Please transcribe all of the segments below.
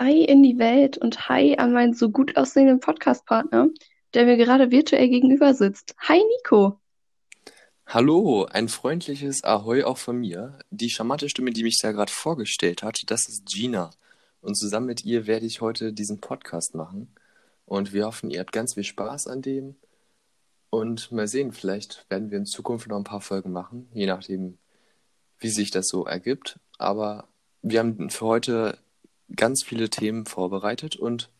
Hi in die Welt und hi an meinen so gut aussehenden Podcast-Partner, der mir gerade virtuell gegenüber sitzt. Hi Nico. Hallo, ein freundliches Ahoi auch von mir. Die charmante Stimme, die mich da gerade vorgestellt hat, das ist Gina. Und zusammen mit ihr werde ich heute diesen Podcast machen. Und wir hoffen, ihr habt ganz viel Spaß an dem. Und mal sehen, vielleicht werden wir in Zukunft noch ein paar Folgen machen, je nachdem, wie sich das so ergibt. Aber wir haben für heute ganz viele Themen vorbereitet und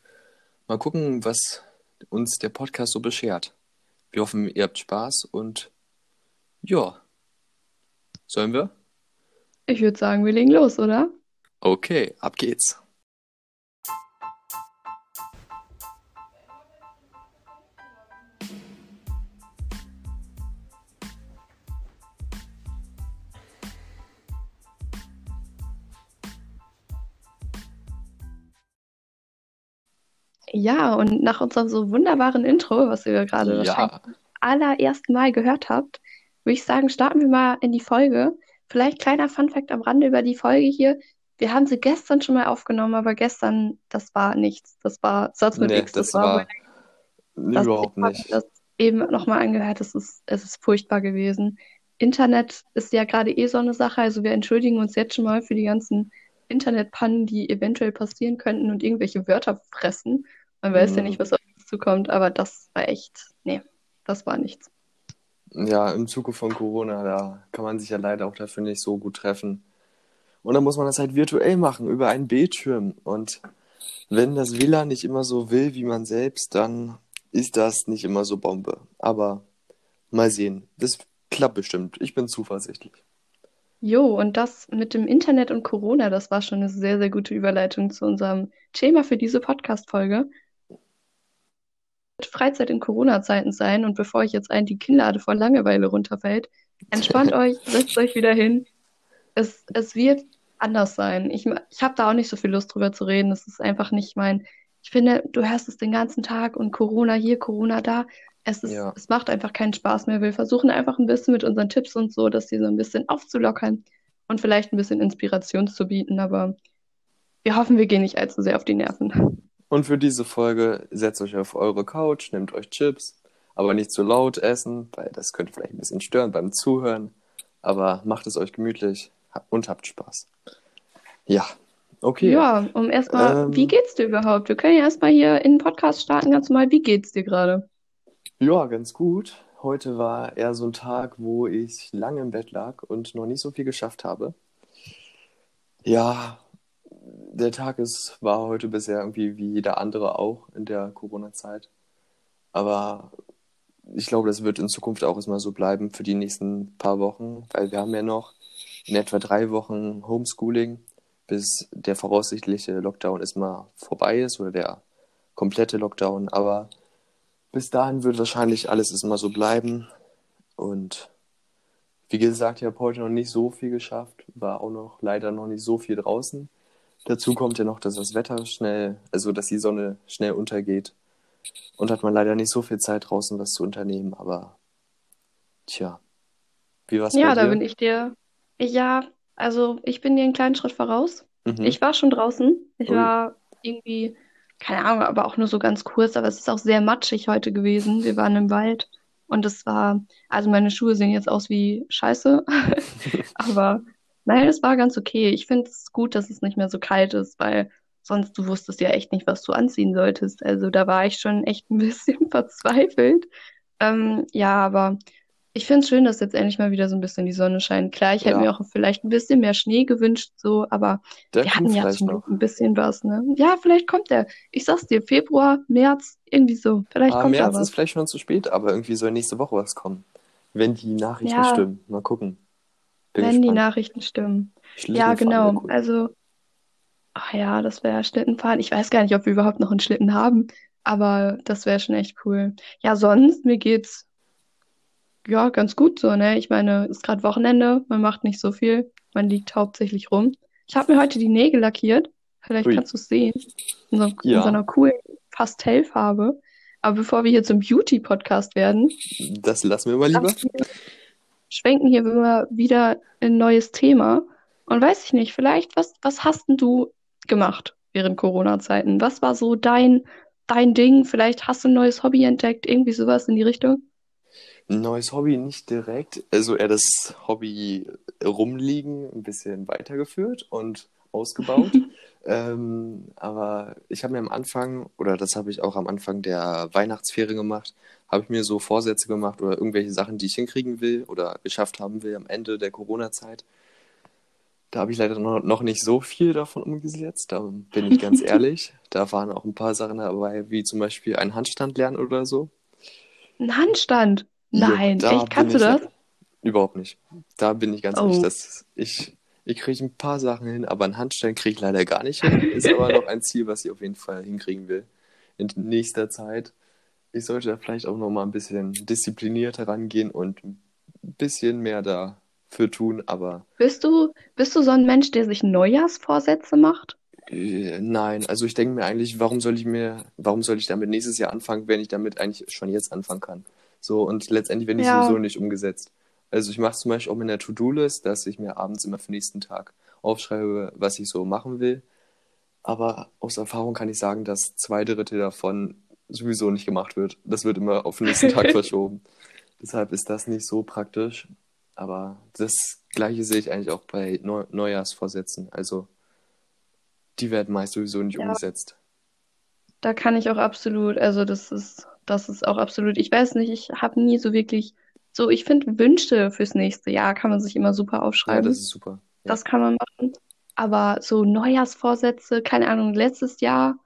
mal gucken, was uns der Podcast so beschert. Wir hoffen, ihr habt Spaß und ja, sollen wir? Ich würde sagen, wir legen los, oder? Okay, ab geht's. Ja, und nach unserem so wunderbaren Intro, was ihr gerade Ja, wahrscheinlich zum allerersten Mal gehört habt, würde ich sagen, starten wir mal in die Folge. Vielleicht kleiner Funfact am Rande über die Folge hier. Wir haben sie gestern schon mal aufgenommen, aber gestern, das war nichts. Das war Satz mit nee, X, das das war war ich überhaupt habe nicht. das eben nochmal angehört, es ist, es ist furchtbar gewesen. Internet ist ja gerade eh so eine Sache, also wir entschuldigen uns jetzt schon mal für die ganzen Internetpannen, die eventuell passieren könnten und irgendwelche Wörter fressen. Man weiß ja nicht, Hm, was auf uns zukommt, aber das war echt, nee, das war nichts. Ja, im Zuge von Corona, da kann man sich ja leider auch dafür nicht so gut treffen. Und dann muss man das halt virtuell machen, über einen Bildschirm. Und wenn das WLAN nicht immer so will wie man selbst, dann ist das nicht immer so Bombe. Aber mal sehen. Das klappt bestimmt. Ich bin zuversichtlich. Jo, und das mit dem Internet und Corona, das war schon eine sehr, sehr gute Überleitung zu unserem Thema für diese Podcast-Folge. Freizeit in Corona-Zeiten sein und bevor ich jetzt ein die Kinnlade vor Langeweile runterfällt, entspannt euch, setzt euch wieder hin. Es, es wird anders sein. Ich, ich habe da auch nicht so viel Lust drüber zu reden. Es ist einfach nicht mein. Ich finde, du hörst es den ganzen Tag und Corona hier, Corona da. Es ist, Ja. es macht einfach keinen Spaß mehr. Wir versuchen einfach ein bisschen mit unseren Tipps und so, das hier so ein bisschen aufzulockern und vielleicht ein bisschen Inspiration zu bieten. Aber wir hoffen, wir gehen nicht allzu sehr auf die Nerven. Und für diese Folge setzt euch auf eure Couch, nehmt euch Chips, aber nicht zu laut essen, weil das könnte vielleicht ein bisschen stören beim Zuhören. Aber macht es euch gemütlich und habt Spaß. Ja, okay. Ja, um erstmal, wie Ähm, geht's dir überhaupt? Wir können ja erstmal hier in den Podcast starten, ganz normal. Wie geht's dir gerade? ja, ganz gut. Heute war eher so ein Tag, wo ich lange im Bett lag und noch nicht so viel geschafft habe. Ja, der Tag ist, war heute bisher irgendwie wie jeder andere auch in der Corona-Zeit. Aber ich glaube, das wird in Zukunft auch erstmal so bleiben für die nächsten paar Wochen, weil wir haben ja noch in etwa drei Wochen Homeschooling, bis der voraussichtliche Lockdown erstmal vorbei ist oder der komplette Lockdown. Aber bis dahin wird wahrscheinlich alles erstmal so bleiben. Und wie gesagt, ich habe heute noch nicht so viel geschafft, war auch noch leider noch nicht so viel draußen. Dazu kommt ja noch, dass das Wetter schnell, also dass die Sonne schnell untergeht. Und hat man leider nicht so viel Zeit draußen was zu unternehmen, aber tja, wie war's bei Ja, da bin dir? ich dir. Ja, also ich bin dir einen kleinen Schritt voraus. Mhm. Ich war schon draußen. Ich Ui. war irgendwie, keine Ahnung, aber auch nur so ganz kurz, aber es ist auch sehr matschig heute gewesen. Wir waren im Wald und es war, also meine Schuhe sehen jetzt aus wie Scheiße, aber nein, es war ganz okay. Ich finde es gut, dass es nicht mehr so kalt ist, weil sonst du wusstest ja echt nicht, was du anziehen solltest. Also da war ich schon echt ein bisschen verzweifelt. Ähm, ja, aber ich finde es schön, dass jetzt endlich mal wieder so ein bisschen die Sonne scheint. Klar, ich hätte mir Ja, auch vielleicht ein bisschen mehr Schnee gewünscht, so, aber der wir hatten ja zum Glück noch. ein bisschen was, ne? Ja, vielleicht kommt der. Ich sag's dir, Februar, März, irgendwie so. Vielleicht Ah, kommt März ist was. vielleicht schon zu spät, aber irgendwie soll nächste Woche was kommen. Wenn die Nachrichten Ja, stimmen. Mal gucken. Bin wenn die. Nachrichten stimmen. Ja, genau. cool. Also, ach ja, das wäre Schlittenfahren. Ich weiß gar nicht, ob wir überhaupt noch einen Schlitten haben, aber das wäre schon echt cool. Ja, sonst, mir geht's ja ganz gut so, ne? Ich meine, es ist gerade Wochenende, man macht nicht so viel, man liegt hauptsächlich rum. Ich habe mir heute die Nägel lackiert. Vielleicht Ui. kannst du es sehen. In so, in so Ja, einer coolen Pastellfarbe. Aber bevor wir hier zum Beauty-Podcast werden, das lassen wir mal lieber. Schwenken hier immer wieder in ein neues Thema. Und weiß ich nicht, vielleicht, was, was hast denn du gemacht während Corona-Zeiten? Was war so dein, dein Ding? Vielleicht hast du ein neues Hobby entdeckt, irgendwie sowas in die Richtung? Neues Hobby nicht direkt, also eher das Hobby rumliegen ein bisschen weitergeführt und ausgebaut. ähm, aber ich habe mir am Anfang, oder das habe ich auch am Anfang der Weihnachtsferien gemacht, habe ich mir so Vorsätze gemacht oder irgendwelche Sachen, die ich hinkriegen will oder geschafft haben will am Ende der Corona-Zeit. Da habe ich leider noch nicht so viel davon umgesetzt, da bin ich ganz ehrlich. Da waren auch ein paar Sachen dabei, wie zum Beispiel einen Handstand lernen oder so. Ein Handstand? Nein, Ja, echt, kannst du das? überhaupt nicht. Da bin ich ganz ehrlich, Oh. dass ich, ich kriege ein paar Sachen hin, aber einen Handstand kriege ich leider gar nicht hin. Ist aber noch ein Ziel, was ich auf jeden Fall hinkriegen will in nächster Zeit. Ich sollte da vielleicht auch noch mal ein bisschen disziplinierter rangehen und ein bisschen mehr dafür tun, aber Bist du, bist du so ein Mensch, der sich Neujahrsvorsätze macht? äh, nein, also ich denke mir eigentlich, warum soll ich mir, warum soll ich damit nächstes Jahr anfangen, wenn ich damit eigentlich schon jetzt anfangen kann? So, und letztendlich werden die Ja. sowieso nicht umgesetzt. Also ich mache zum Beispiel auch mit einer To-Do-List, dass ich mir abends immer für den nächsten Tag aufschreibe, was ich so machen will. Aber aus Erfahrung kann ich sagen, dass zwei Drittel davon sowieso nicht gemacht wird. Das wird immer auf den nächsten Tag verschoben. Deshalb ist das nicht so praktisch. Aber das Gleiche sehe ich eigentlich auch bei Neu Neujahrsvorsätzen. Also die werden meist sowieso nicht Ja. umgesetzt. Da kann ich auch absolut, also das ist, das ist auch absolut, ich weiß nicht, ich habe nie so wirklich, so, ich finde Wünsche fürs nächste Jahr kann man sich immer super Ja, aufschreiben. das ist super. Ja. Das kann man machen. Aber so Neujahrsvorsätze, keine Ahnung, letztes Jahr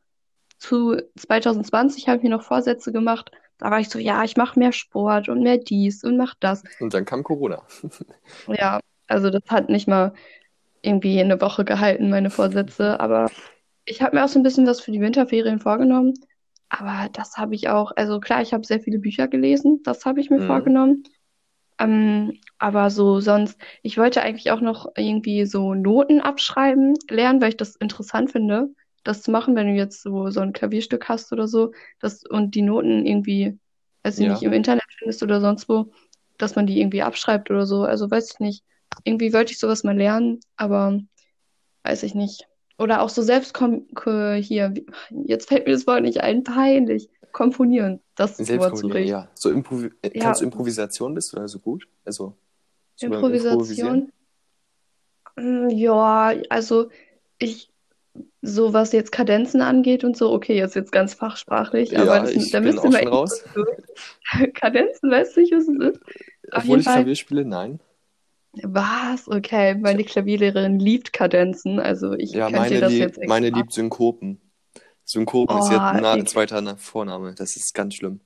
zu 2020 habe ich mir noch Vorsätze gemacht. Da war ich so, ja, ich mache mehr Sport und mehr dies und mach das. Und dann kam Corona. Ja, also das hat nicht mal irgendwie eine Woche gehalten, meine Vorsätze. Aber ich habe mir auch so ein bisschen was für die Winterferien vorgenommen. Aber das habe ich auch, also klar, ich habe sehr viele Bücher gelesen, das habe ich mir Mhm. vorgenommen. Ähm, aber so sonst, ich wollte eigentlich auch noch irgendwie so Noten abschreiben lernen, weil ich das interessant finde, das zu machen, wenn du jetzt so, so ein Klavierstück hast oder so, das, und die Noten irgendwie, weiß ich Ja. nicht, im Internet findest oder sonst wo, dass man die irgendwie abschreibt oder so. Also weiß ich nicht. Irgendwie wollte ich sowas mal lernen, aber weiß ich nicht. Oder auch so selbst hier, jetzt fällt mir das Wort nicht ein, peinlich. Komponieren, das Wort ich. ja. So Improvi äh, Ja. kannst du Improvisation bist du also gut? Also so? Improvisation. Mm, Ja, also ich, so was jetzt Kadenzen angeht und so, okay, jetzt jetzt ganz fachsprachlich, aber Ja, das, ich da müsste man raus. so Kadenzen, weißt du nicht, was es ist? Auf Obwohl ich Fall. Klavier spiele, nein. Was? Okay, meine Klavierlehrerin liebt Kadenzen, also ich Ja, könnte dir meine, das lieb, jetzt meine extra. liebt Synkopen. Synkopen ist Oh, jetzt ein ich, zweiter Na Vorname. Das ist ganz schlimm.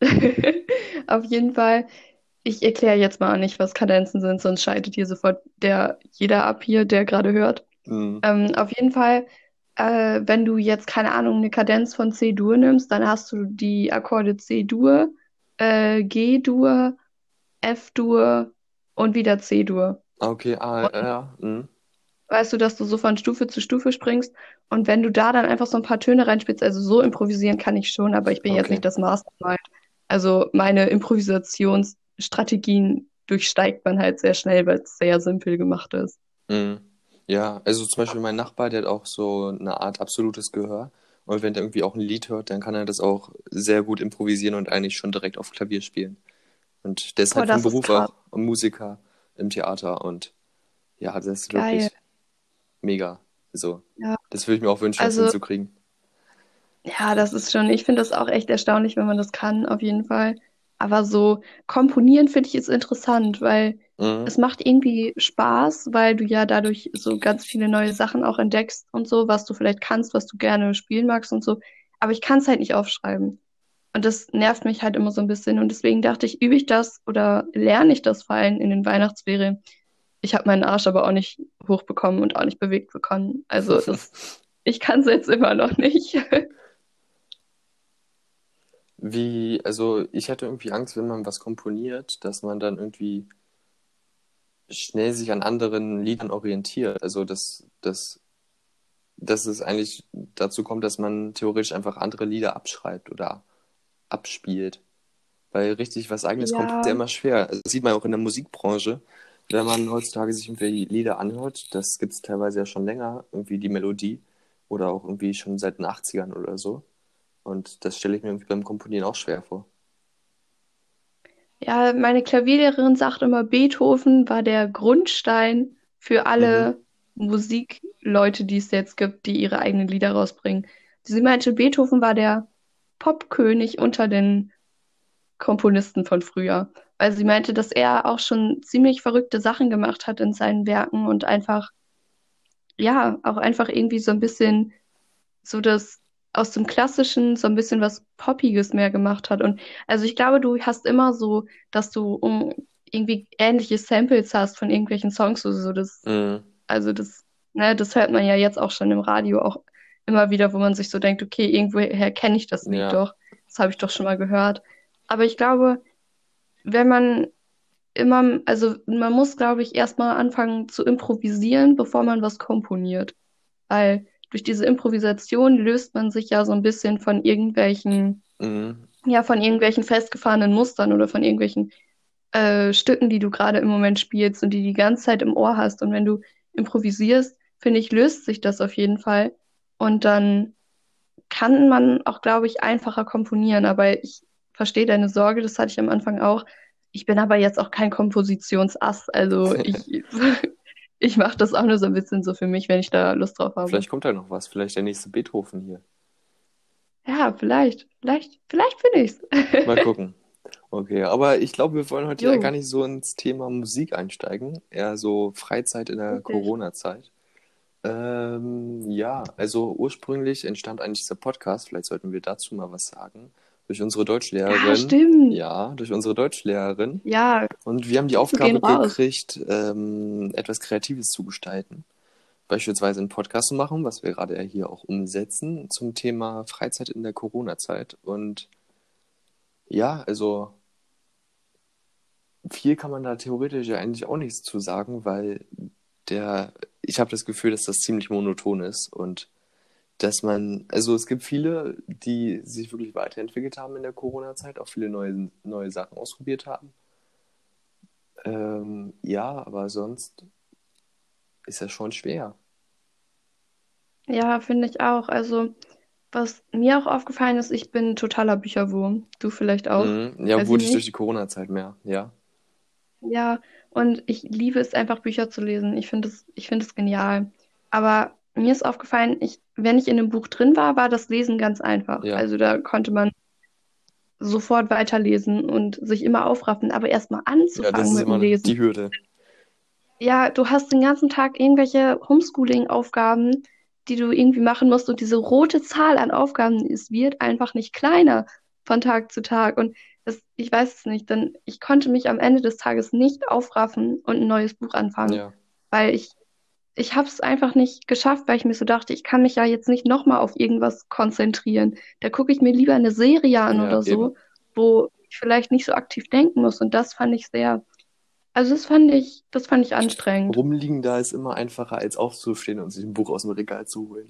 auf jeden Fall. Ich erkläre jetzt mal nicht, was Kadenzen sind, sonst schaltet hier sofort der jeder ab hier, der gerade hört. Mhm. Ähm, auf jeden Fall, äh, wenn du jetzt, keine Ahnung, eine Kadenz von C-Dur nimmst, dann hast du die Akkorde C-Dur, äh, G-Dur, F-Dur und wieder C-Dur. Ah, Okay, ah, Und ja. Mhm. Weißt du, dass du so von Stufe zu Stufe springst und wenn du da dann einfach so ein paar Töne reinspielst, also so improvisieren kann ich schon, aber ich bin jetzt Okay. nicht das Mastermind. Also meine Improvisationsstrategien durchsteigt man halt sehr schnell, weil es sehr simpel gemacht ist. Mhm. Ja, also zum Beispiel mein Nachbar, der hat auch so eine Art absolutes Gehör. Und wenn der irgendwie auch ein Lied hört, dann kann er das auch sehr gut improvisieren und eigentlich schon direkt auf Klavier spielen. Und der ist Boah, halt ist Beruf auch Musiker im Theater und ja, das ist Geil. wirklich mega. So, Ja, das würde ich mir auch wünschen, das also hinzukriegen. Ja, das ist schon, ich finde das auch echt erstaunlich, wenn man das kann, auf jeden Fall. Aber so komponieren finde ich ist interessant, weil Mhm. es macht irgendwie Spaß, weil du ja dadurch so ganz viele neue Sachen auch entdeckst und so, was du vielleicht kannst, was du gerne spielen magst und so. Aber ich kann es halt nicht aufschreiben. Und das nervt mich halt immer so ein bisschen. Und deswegen dachte ich, übe ich das oder lerne ich das vor allem in den Weihnachtsferien. Ich habe meinen Arsch aber auch nicht hochbekommen und auch nicht bewegt bekommen. Also das, ich kann es jetzt immer noch nicht. Wie, also ich hätte irgendwie Angst, wenn man was komponiert, dass man dann irgendwie schnell sich an anderen Liedern orientiert. Also dass, dass, dass es eigentlich dazu kommt, dass man theoretisch einfach andere Lieder abschreibt oder abspielt. Weil richtig was Eigenes kommt, ist ja Ja, immer schwer. Also das sieht man auch in der Musikbranche. Wenn man heutzutage sich irgendwie Lieder anhört, das gibt es teilweise ja schon länger, irgendwie die Melodie, Oder auch irgendwie schon seit den 80ern oder so. Und das stelle ich mir irgendwie beim Komponieren auch schwer vor. Ja, meine Klavierlehrerin sagt immer, Beethoven war der Grundstein für alle Mhm. Musikleute, die es jetzt gibt, die ihre eigenen Lieder rausbringen. Sie meinte, Beethoven war der Popkönig unter den Komponisten von früher. Weil sie meinte, dass er auch schon ziemlich verrückte Sachen gemacht hat in seinen Werken und einfach, ja, auch einfach irgendwie so ein bisschen so das aus dem Klassischen so ein bisschen was Poppiges mehr gemacht hat. Und also ich glaube, du hast immer so, dass du um irgendwie ähnliche Samples hast von irgendwelchen Songs oder so. Das, Mhm. also das, ne, das hört man ja jetzt auch schon im Radio auch immer wieder, wo man sich so denkt, okay, irgendwoher kenne ich das Lied Ja. doch. Das habe ich doch schon mal gehört. Aber ich glaube, wenn man immer, also man muss, glaube ich, erstmal anfangen zu improvisieren, bevor man was komponiert. Weil durch diese Improvisation löst man sich ja so ein bisschen von irgendwelchen, Mhm. ja, von irgendwelchen festgefahrenen Mustern oder von irgendwelchen äh, Stücken, die du gerade im Moment spielst und die die ganze Zeit im Ohr hast. Und wenn du improvisierst, finde ich, löst sich das auf jeden Fall. Und dann kann man auch, glaube ich, einfacher komponieren. Aber ich verstehe deine Sorge, das hatte ich am Anfang auch. Ich bin aber jetzt auch kein Kompositionsass. Also ich, ich mache das auch nur so ein bisschen so für mich, wenn ich da Lust drauf habe. Vielleicht kommt da noch was. Vielleicht der nächste Beethoven hier. Ja, vielleicht. Vielleicht, vielleicht bin ich's. Mal gucken. Okay, aber ich glaube, wir wollen heute Jo. ja gar nicht so ins Thema Musik einsteigen. Eher so Freizeit in der Richtig. Corona-Zeit. Ähm, ja, also ursprünglich entstand eigentlich dieser Podcast, vielleicht sollten wir dazu mal was sagen, durch unsere Ja, Deutschlehrerin. stimmt. Ja, durch unsere Deutschlehrerin. Ja, Und wir haben die Aufgabe gekriegt, ähm, etwas Kreatives zu gestalten. Beispielsweise einen Podcast zu machen, was wir gerade ja hier auch umsetzen, zum Thema Freizeit in der Corona-Zeit. Und ja, also viel kann man da theoretisch ja eigentlich auch nichts zu sagen, weil der, ich habe das Gefühl, dass das ziemlich monoton ist und dass man, also es gibt viele, die sich wirklich weiterentwickelt haben in der Corona-Zeit, auch viele neue, neue Sachen ausprobiert haben. Ähm, ja, aber sonst ist das schon schwer. ja, finde ich auch. Also, was mir auch aufgefallen ist, ich bin totaler Bücherwurm. Du vielleicht auch. Mhm. Ja, Weiß wurde ich durch die Corona-Zeit mehr, ja. Ja, und ich liebe es einfach, Bücher zu lesen. Ich finde es, ich finde es genial. Aber mir ist aufgefallen, ich, wenn ich in einem Buch drin war, war das Lesen ganz einfach. Ja. Also da konnte man sofort weiterlesen und sich immer aufraffen. Aber erstmal Ja, das anzufangen ist mit dem Lesen. die Hürde. Ja, du hast den ganzen Tag irgendwelche Homeschooling-Aufgaben, die du irgendwie machen musst. Und diese rote Zahl an Aufgaben, es wird einfach nicht kleiner von Tag zu Tag. Und das, ich weiß es nicht, denn ich konnte mich am Ende des Tages nicht aufraffen und ein neues Buch anfangen, Ja, weil ich, ich habe es einfach nicht geschafft, weil ich mir so dachte, ich kann mich ja jetzt nicht nochmal auf irgendwas konzentrieren. Da gucke ich mir lieber eine Serie an Ja, oder so, wo ich vielleicht nicht so aktiv denken muss. Und das fand ich sehr, also das fand ich, das fand ich anstrengend. rumliegen da ist immer einfacher, als aufzustehen und sich ein Buch aus dem Regal zu holen.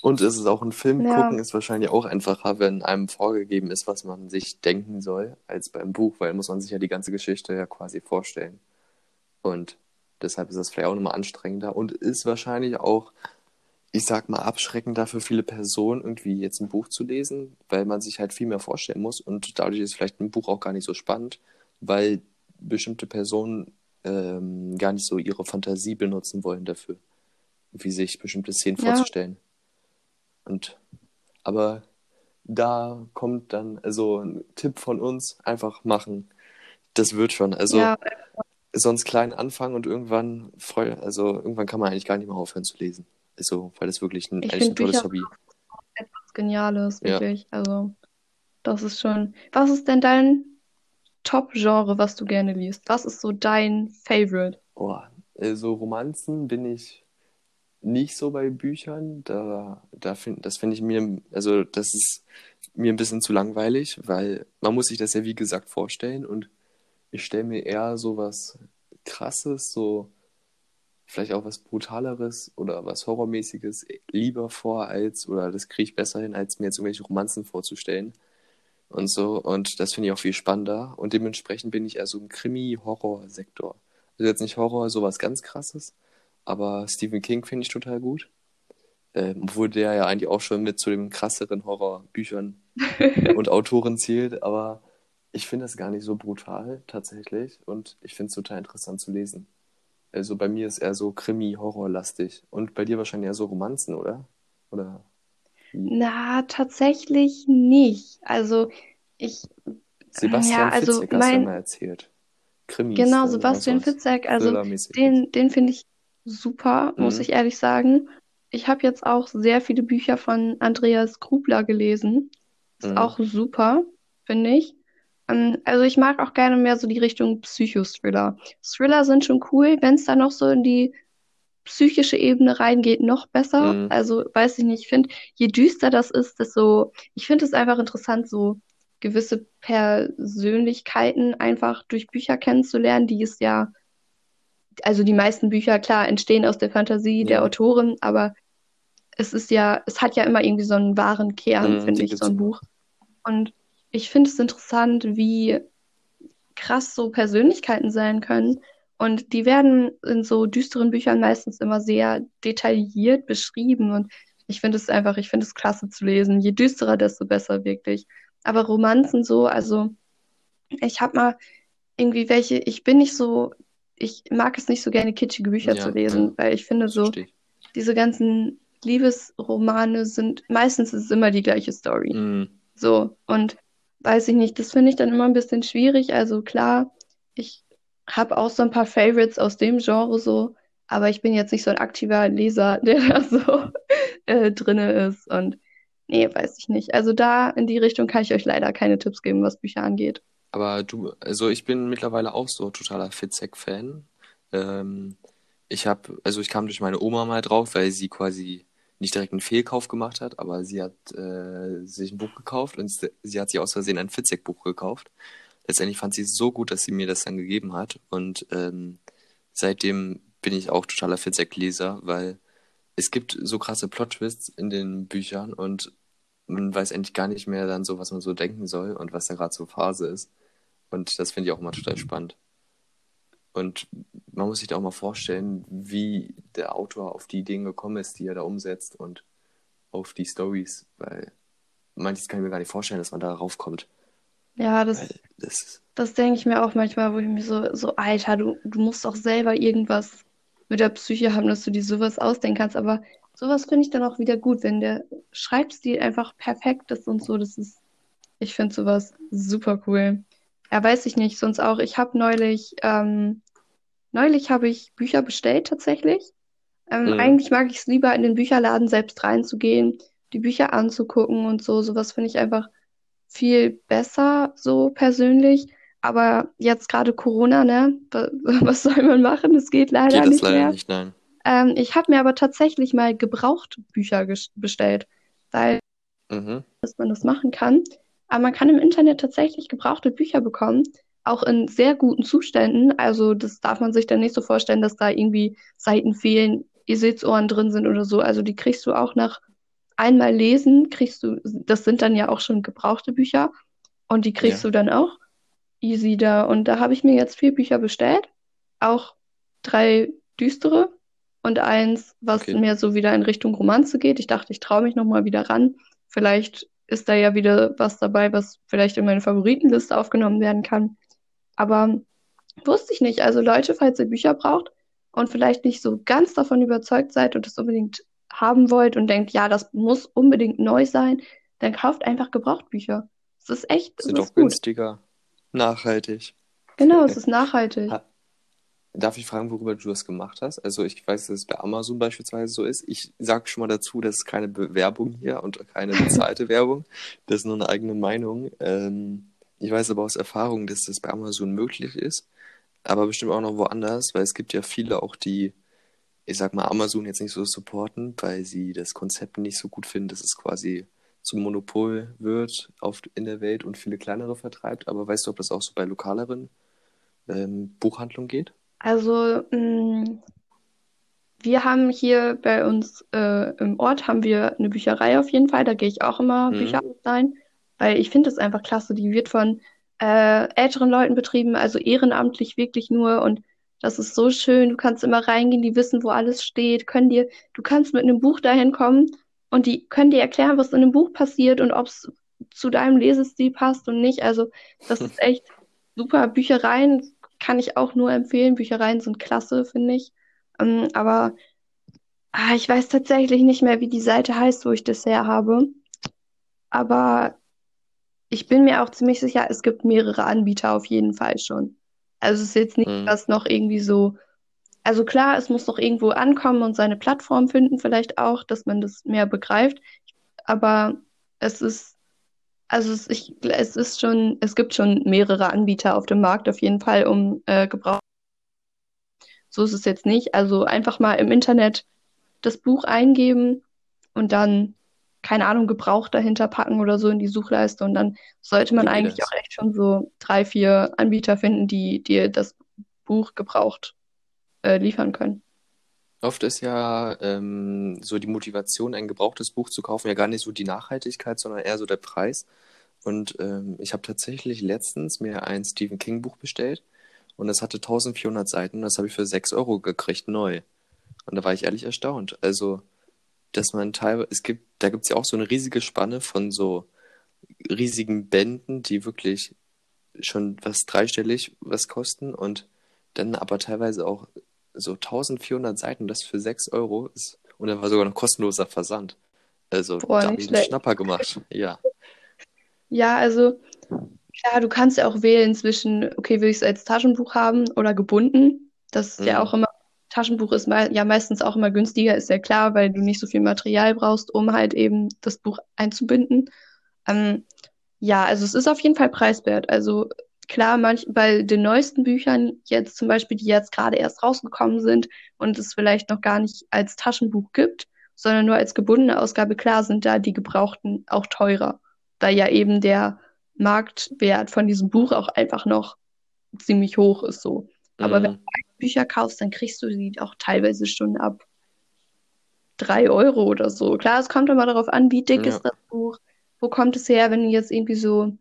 Und es ist auch ein Film Ja. gucken, ist wahrscheinlich auch einfacher, wenn einem vorgegeben ist, was man sich denken soll, als beim Buch, weil muss man sich ja die ganze Geschichte ja quasi vorstellen. Und deshalb ist das vielleicht auch nochmal anstrengender und ist wahrscheinlich auch, ich sag mal, abschreckender für viele Personen, irgendwie jetzt ein Buch zu lesen, weil man sich halt viel mehr vorstellen muss und dadurch ist vielleicht ein Buch auch gar nicht so spannend, weil bestimmte Personen ähm, gar nicht so ihre Fantasie benutzen wollen dafür, wie sich bestimmte Szenen Ja. vorzustellen. Und aber da kommt dann, also ein Tipp von uns, einfach machen. Das wird schon. Also Ja, sonst klein anfangen und irgendwann freu, also irgendwann kann man eigentlich gar nicht mehr aufhören zu lesen. Also, weil das wirklich ein, Ich eigentlich ein tolles Bücher- Hobby. etwas Geniales, Ja. wirklich. Also, das ist schon. Was ist denn dein Top-Genre, was du gerne liest? Was ist so dein Favorite? Oh, also Romanzen bin ich nicht so bei Büchern. Da, da find, das finde ich mir, also das ist mir ein bisschen zu langweilig, weil man muss sich das ja wie gesagt vorstellen und ich stelle mir eher so was Krasses, so vielleicht auch was Brutaleres oder was Horrormäßiges lieber vor als, oder das kriege ich besser hin, als mir jetzt irgendwelche Romanzen vorzustellen und so. Und das finde ich auch viel spannender. Und dementsprechend bin ich eher so im Krimi-Horror-Sektor. Also jetzt nicht Horror, sowas ganz krasses, aber Stephen King finde ich total gut. Ähm, obwohl der ja eigentlich auch schon mit zu den krasseren Horrorbüchern und Autoren zählt, aber ich finde das gar nicht so brutal tatsächlich und ich finde es total interessant zu lesen. Also bei mir ist eher so Krimi-Horror-lastig und bei dir wahrscheinlich eher so Romanzen, oder? Oder? Na, tatsächlich nicht. Also ich, Sebastian ja, also Fitzek hast du mein, mal erzählt. Krimis, genau, auch Sebastian Fitzek, also den, den finde ich super, muss Mhm. ich ehrlich sagen. Ich habe jetzt auch sehr viele Bücher von Andreas Grubler gelesen. Ist Mhm. auch super, finde ich. Ähm, also ich mag auch gerne mehr so die Richtung Psychothriller. Thriller sind schon cool, wenn es da noch so in die psychische Ebene reingeht, noch besser. Mhm. Also weiß ich nicht, ich finde, je düster das ist, desto, ich finde es einfach interessant, so gewisse Persönlichkeiten einfach durch Bücher kennenzulernen, die es ja, also die meisten Bücher, klar, entstehen aus der Fantasie der Ja. Autorin, aber es ist ja, es hat ja immer irgendwie so einen wahren Kern, Mhm, finde ich, so ein. Buch. Und ich finde es interessant, wie krass so Persönlichkeiten sein können. Und die werden in so düsteren Büchern meistens immer sehr detailliert beschrieben. Und ich finde es einfach, ich finde es klasse zu lesen. Je düsterer, desto besser wirklich. Aber Romanzen so, also ich habe mal irgendwie welche, ich bin nicht so, ich mag es nicht so gerne, kitschige Bücher zu Ja, ja, lesen, weil ich finde so, verstehe diese ganzen Liebesromane sind, meistens ist es immer die gleiche Story. Mhm. So, und weiß ich nicht, das finde ich dann immer ein bisschen schwierig. Also klar, ich habe auch so ein paar Favorites aus dem Genre so, aber ich bin jetzt nicht so ein aktiver Leser, der da so äh, drinne ist. Und nee, weiß ich nicht. Also da in die Richtung kann ich euch leider keine Tipps geben, was Bücher angeht. Aber du, also ich bin mittlerweile auch so totaler Fitzek-Fan. Ähm, ich habe, also ich kam durch meine Oma mal drauf, weil sie quasi nicht direkt einen Fehlkauf gemacht hat, aber sie hat äh, sich ein Buch gekauft und sie, hat sich aus Versehen ein Fitzek-Buch gekauft. Letztendlich fand sie es so gut, dass sie mir das dann gegeben hat und ähm, seitdem bin ich auch totaler Fitzek-Leser, weil es gibt so krasse Plot-Twists in den Büchern und man weiß endlich gar nicht mehr dann so, was man so denken soll und was da gerade so Phase ist. Und das finde ich auch immer total spannend. Und man muss sich da auch mal vorstellen, wie der Autor auf die Ideen gekommen ist, die er da umsetzt und auf die Stories, weil manches kann ich mir gar nicht vorstellen, dass man da raufkommt. Ja, das, das, das denke ich mir auch manchmal, wo ich mir so, so, Alter, du, du musst doch selber irgendwas mit der Psyche haben, dass du dir sowas ausdenken kannst. Aber sowas finde ich dann auch wieder gut, wenn der Schreibstil einfach perfekt ist und so. Das ist, ich finde sowas super cool. Ja, weiß ich nicht, sonst auch. Ich habe neulich, ähm, neulich habe ich Bücher bestellt tatsächlich. Ähm, mhm. eigentlich mag ich es lieber, in den Bücherladen selbst reinzugehen, die Bücher anzugucken und so. Sowas finde ich einfach viel besser, so persönlich. Aber jetzt gerade Corona, ne? Wa- Was soll man machen? Es geht leider Geht nicht leider mehr. nicht, nein. Ähm, ich habe mir aber tatsächlich mal Gebrauchtbücher ges- bestellt, weil Mhm. dass man das machen kann. Aber man kann im Internet tatsächlich gebrauchte Bücher bekommen, auch in sehr guten Zuständen. Also das darf man sich dann nicht so vorstellen, dass da irgendwie Seiten fehlen, Esels-Ohren drin sind oder so. Also die kriegst du auch nach einmal lesen, kriegst du, das sind dann ja auch schon gebrauchte Bücher und die kriegst Ja. du dann auch easy da. Und da habe ich mir jetzt vier Bücher bestellt, auch drei düstere und eins, was Okay. mehr so wieder in Richtung Romanze geht. Ich dachte, ich traue mich nochmal wieder ran. Vielleicht ist da ja wieder was dabei, was vielleicht in meine Favoritenliste aufgenommen werden kann. Aber wusste ich nicht. Also Leute, falls ihr Bücher braucht und vielleicht nicht so ganz davon überzeugt seid und es unbedingt haben wollt und denkt, ja, das muss unbedingt neu sein, dann kauft einfach Gebrauchtbücher. Es ist echt, es Sind auch ist gut. günstiger, nachhaltig. Genau, es ist nachhaltig. Ha- Darf ich fragen, worüber du das gemacht hast? Also ich weiß, dass es bei Amazon beispielsweise so ist. Ich sage schon mal dazu, das ist keine Bewerbung hier und keine bezahlte Werbung. Das ist nur eine eigene Meinung. Ähm, ich weiß aber aus Erfahrung, dass das bei Amazon möglich ist, aber bestimmt auch noch woanders, weil es gibt ja viele auch, die, ich sag mal, Amazon jetzt nicht so supporten, weil sie das Konzept nicht so gut finden, dass es quasi zum Monopol wird auf, in der Welt und viele kleinere vertreibt. Aber weißt du, ob das auch so bei lokaleren ähm, Buchhandlungen geht? Also, mh, wir haben hier bei uns äh, im Ort haben wir eine Bücherei auf jeden Fall. Da gehe ich auch immer Mhm. Bücher ausleihen, weil ich finde es einfach klasse. Die wird von äh, älteren Leuten betrieben, also ehrenamtlich wirklich nur. Und Das ist so schön. Du kannst immer reingehen, die wissen, wo alles steht, können dir, du kannst mit einem Buch dahin kommen und die können dir erklären, was in dem Buch passiert und ob es zu deinem Lesestil passt und nicht. Also, das ist echt super. Büchereien kann ich auch nur empfehlen. Büchereien sind klasse, finde ich. Ähm, aber ah, ich weiß tatsächlich nicht mehr, wie die Seite heißt, wo ich das her habe. Aber ich bin mir auch ziemlich sicher, es gibt mehrere Anbieter auf jeden Fall schon. Also es ist jetzt nicht, Mhm. noch irgendwie so. Also klar, es muss noch irgendwo ankommen und seine Plattform finden, vielleicht auch, dass man das mehr begreift. Aber es ist, also es, ich, es ist schon, es gibt schon mehrere Anbieter auf dem Markt auf jeden Fall, um äh, Gebrauch. So ist es jetzt nicht. Also einfach mal im Internet das Buch eingeben und dann, keine Ahnung, Gebrauch dahinter packen oder so in die Suchleiste. Und dann sollte man eigentlich das. auch echt schon so drei, vier Anbieter finden, die dir das Buch gebraucht äh, liefern können. Oft ist ja ähm, so die Motivation, ein gebrauchtes Buch zu kaufen, ja gar nicht so die Nachhaltigkeit, sondern eher so der Preis. Und ähm, ich habe tatsächlich letztens mir ein Stephen King Buch bestellt und das hatte 1400 Seiten und das habe ich für 6 Euro gekriegt, neu. Und da war ich ehrlich erstaunt. Also, dass man teilweise, es gibt, da gibt es ja auch so eine riesige Spanne von so riesigen Bänden, die wirklich schon was dreistellig was kosten und dann aber teilweise auch so 1400 Seiten, das für 6 Euro ist. Und dann war sogar noch kostenloser Versand. Also, Boah, da habe ich einen. Schnapper gemacht. Ja. Ja, also klar, du kannst ja auch wählen zwischen, okay, will ich es als Taschenbuch haben oder gebunden. Das ist ja auch Mhm. immer, Taschenbuch ist mei ja meistens auch immer günstiger, ist ja klar, weil du nicht so viel Material brauchst, um halt eben das Buch einzubinden. Ähm, ja, also es ist auf jeden Fall preiswert. Also klar, manch, bei den neuesten Büchern, jetzt zum Beispiel, die jetzt gerade erst rausgekommen sind und es vielleicht noch gar nicht als Taschenbuch gibt, sondern nur als gebundene Ausgabe, klar sind da die gebrauchten auch teurer, weil ja eben der Marktwert von diesem Buch auch einfach noch ziemlich hoch ist so. Aber wenn Mhm. du Bücher kaufst, dann kriegst du die auch teilweise schon ab drei Euro oder so. Klar, es kommt immer darauf an, wie dick Ja. ist das Buch, wo kommt es her, wenn du jetzt irgendwie so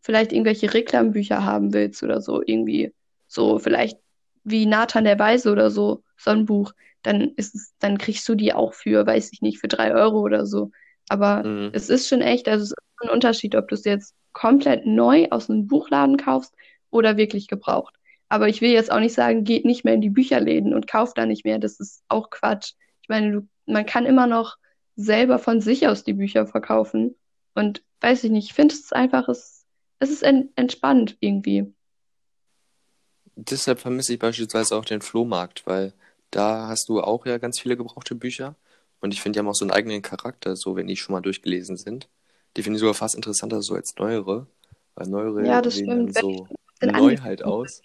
vielleicht irgendwelche Reklambücher haben willst oder so, irgendwie so vielleicht wie Nathan der Weise oder so, so ein Buch, dann ist es, dann kriegst du die auch für, weiß ich nicht, für drei Euro oder so. Aber Mhm. es ist schon echt, also es ist ein Unterschied, ob du es jetzt komplett neu aus einem Buchladen kaufst oder wirklich gebraucht. Aber ich will jetzt auch nicht sagen, geht nicht mehr in die Bücherläden und kauft da nicht mehr. Das ist auch Quatsch. Ich meine, du, man kann immer noch selber von sich aus die Bücher verkaufen. Und weiß ich nicht, ich finde es einfach, es, es ist en entspannt irgendwie. Deshalb vermisse ich beispielsweise auch den Flohmarkt, weil da hast du auch ja ganz viele gebrauchte Bücher. Und ich finde, die haben auch so einen eigenen Charakter, so wenn die schon mal durchgelesen sind. Die finde ich sogar fast interessanter so als neuere, weil neuere Ja, das sehen so neu halt aus.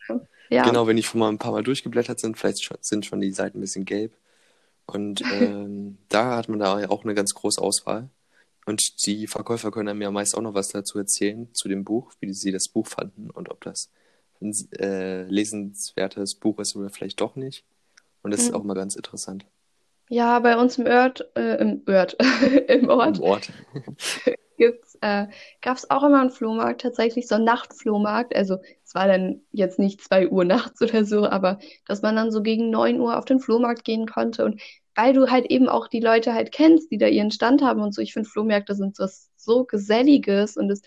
Ja, Genau, wenn die schon mal ein paar Mal durchgeblättert sind, vielleicht schon, sind schon die Seiten ein bisschen gelb. Und ähm, da hat man da auch eine ganz große Auswahl. Und die Verkäufer können einem ja meist auch noch was dazu erzählen, zu dem Buch, wie sie das Buch fanden und ob das ein äh, lesenswertes Buch ist oder vielleicht doch nicht. Und das ist Mhm. auch mal ganz interessant. ja, bei uns im Ort, äh, im Ort, im Ort Im Ort. gibt's, äh, gab es auch immer einen Flohmarkt, tatsächlich so einen Nachtflohmarkt. Also es war dann jetzt nicht zwei Uhr nachts oder so, aber dass man dann so gegen neun Uhr auf den Flohmarkt gehen konnte. Und weil du halt eben auch die Leute halt kennst, die da ihren Stand haben und so, ich finde Flohmärkte sind was so Geselliges und es,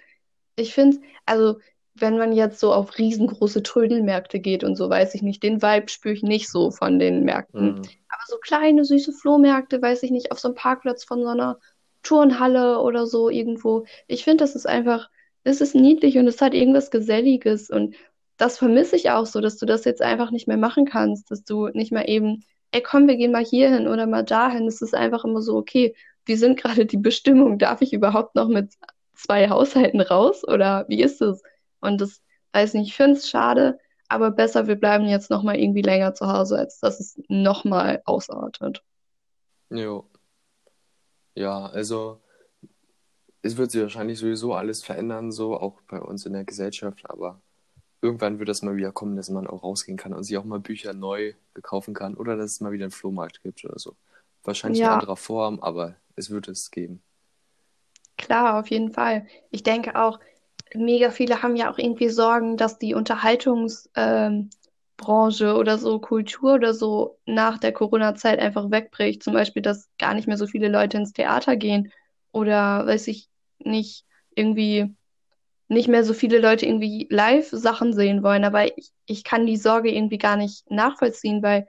ich finde, also wenn man jetzt so auf riesengroße Trödelmärkte geht und so, weiß ich nicht, den Vibe spüre ich nicht so von den Märkten. Mhm. Aber so kleine, süße Flohmärkte, weiß ich nicht, auf so einem Parkplatz von so einer Turnhalle oder so irgendwo. Ich finde, das ist einfach, es ist niedlich und es hat irgendwas Geselliges und das vermisse ich auch so, dass du das jetzt einfach nicht mehr machen kannst, dass du nicht mal eben, ey, komm, wir gehen mal hier hin oder mal dahin. Es ist einfach immer so, okay, wie sind gerade die Bestimmungen? Darf ich überhaupt noch mit zwei Haushalten raus oder wie ist es? Und das, weiß nicht, ich finde es schade, aber besser, wir bleiben jetzt noch mal irgendwie länger zu Hause, als dass es noch mal ausartet. Jo. Ja, also es wird sich wahrscheinlich sowieso alles verändern, so auch bei uns in der Gesellschaft, aber irgendwann wird das mal wieder kommen, dass man auch rausgehen kann und sich auch mal Bücher neu kaufen kann oder dass es mal wieder einen Flohmarkt gibt oder so. Wahrscheinlich in Ja, anderer Form, aber es wird es geben. klar, auf jeden Fall. Ich denke auch, mega viele haben ja auch irgendwie Sorgen, dass die Unterhaltungs, ähm, oder so Kultur oder so nach der Corona-Zeit einfach wegbricht. Zum Beispiel, dass gar nicht mehr so viele Leute ins Theater gehen oder weiß ich nicht, irgendwie nicht mehr so viele Leute irgendwie live Sachen sehen wollen. Aber ich, ich kann die Sorge irgendwie gar nicht nachvollziehen, weil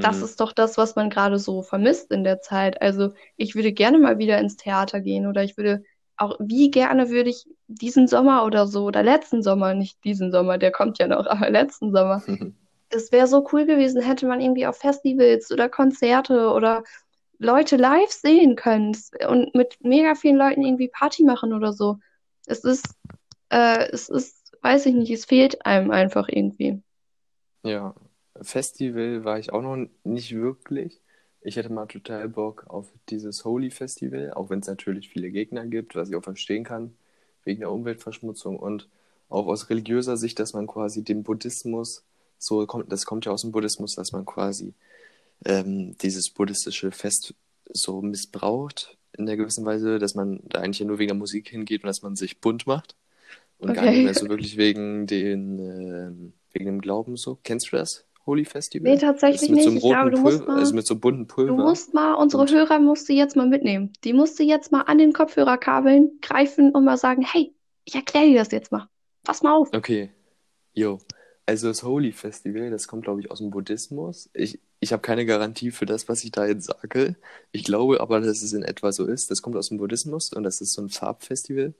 das Mhm. ist doch das, was man gerade so vermisst in der Zeit. Also ich würde gerne mal wieder ins Theater gehen oder ich würde auch, wie gerne würde ich diesen Sommer oder so oder letzten Sommer, nicht diesen Sommer, der kommt ja noch, aber letzten Sommer. Es wäre so cool gewesen, hätte man irgendwie auf Festivals oder Konzerte oder Leute live sehen können und mit mega vielen Leuten irgendwie Party machen oder so. Es ist, äh, es ist, weiß ich nicht, es fehlt einem einfach irgendwie. Ja, Festival war ich auch noch nicht wirklich. Ich hätte mal total Bock auf dieses Holy Festival, auch wenn es natürlich viele Gegner gibt, was ich auch verstehen kann, wegen der Umweltverschmutzung und auch aus religiöser Sicht, dass man quasi den Buddhismus, so kommt, das kommt ja aus dem Buddhismus, dass man quasi ähm, dieses buddhistische Fest so missbraucht in der gewissen Weise, dass man da eigentlich nur wegen der Musik hingeht und dass man sich bunt macht und gar nicht Okay. mehr so wirklich wegen den, ähm, wegen dem Glauben so. Kennst du das? Holy Nee, Festival? Ist tatsächlich mit so nicht. einem Ich glaube, du musst Pulver, mal, also mit so buntem du Pulver musst mal, unsere und Hörer musst du jetzt mal mitnehmen. Die musst du jetzt mal an den Kopfhörerkabeln greifen und mal sagen, hey, ich erkläre dir das jetzt mal. Pass mal auf. okay, jo. Also das Holy Festival, das kommt, glaube ich, aus dem Buddhismus. Ich, ich habe keine Garantie für das, was ich da jetzt sage. Ich glaube aber, dass es in etwa so ist. Das kommt aus dem Buddhismus und das ist so ein Farbfestival.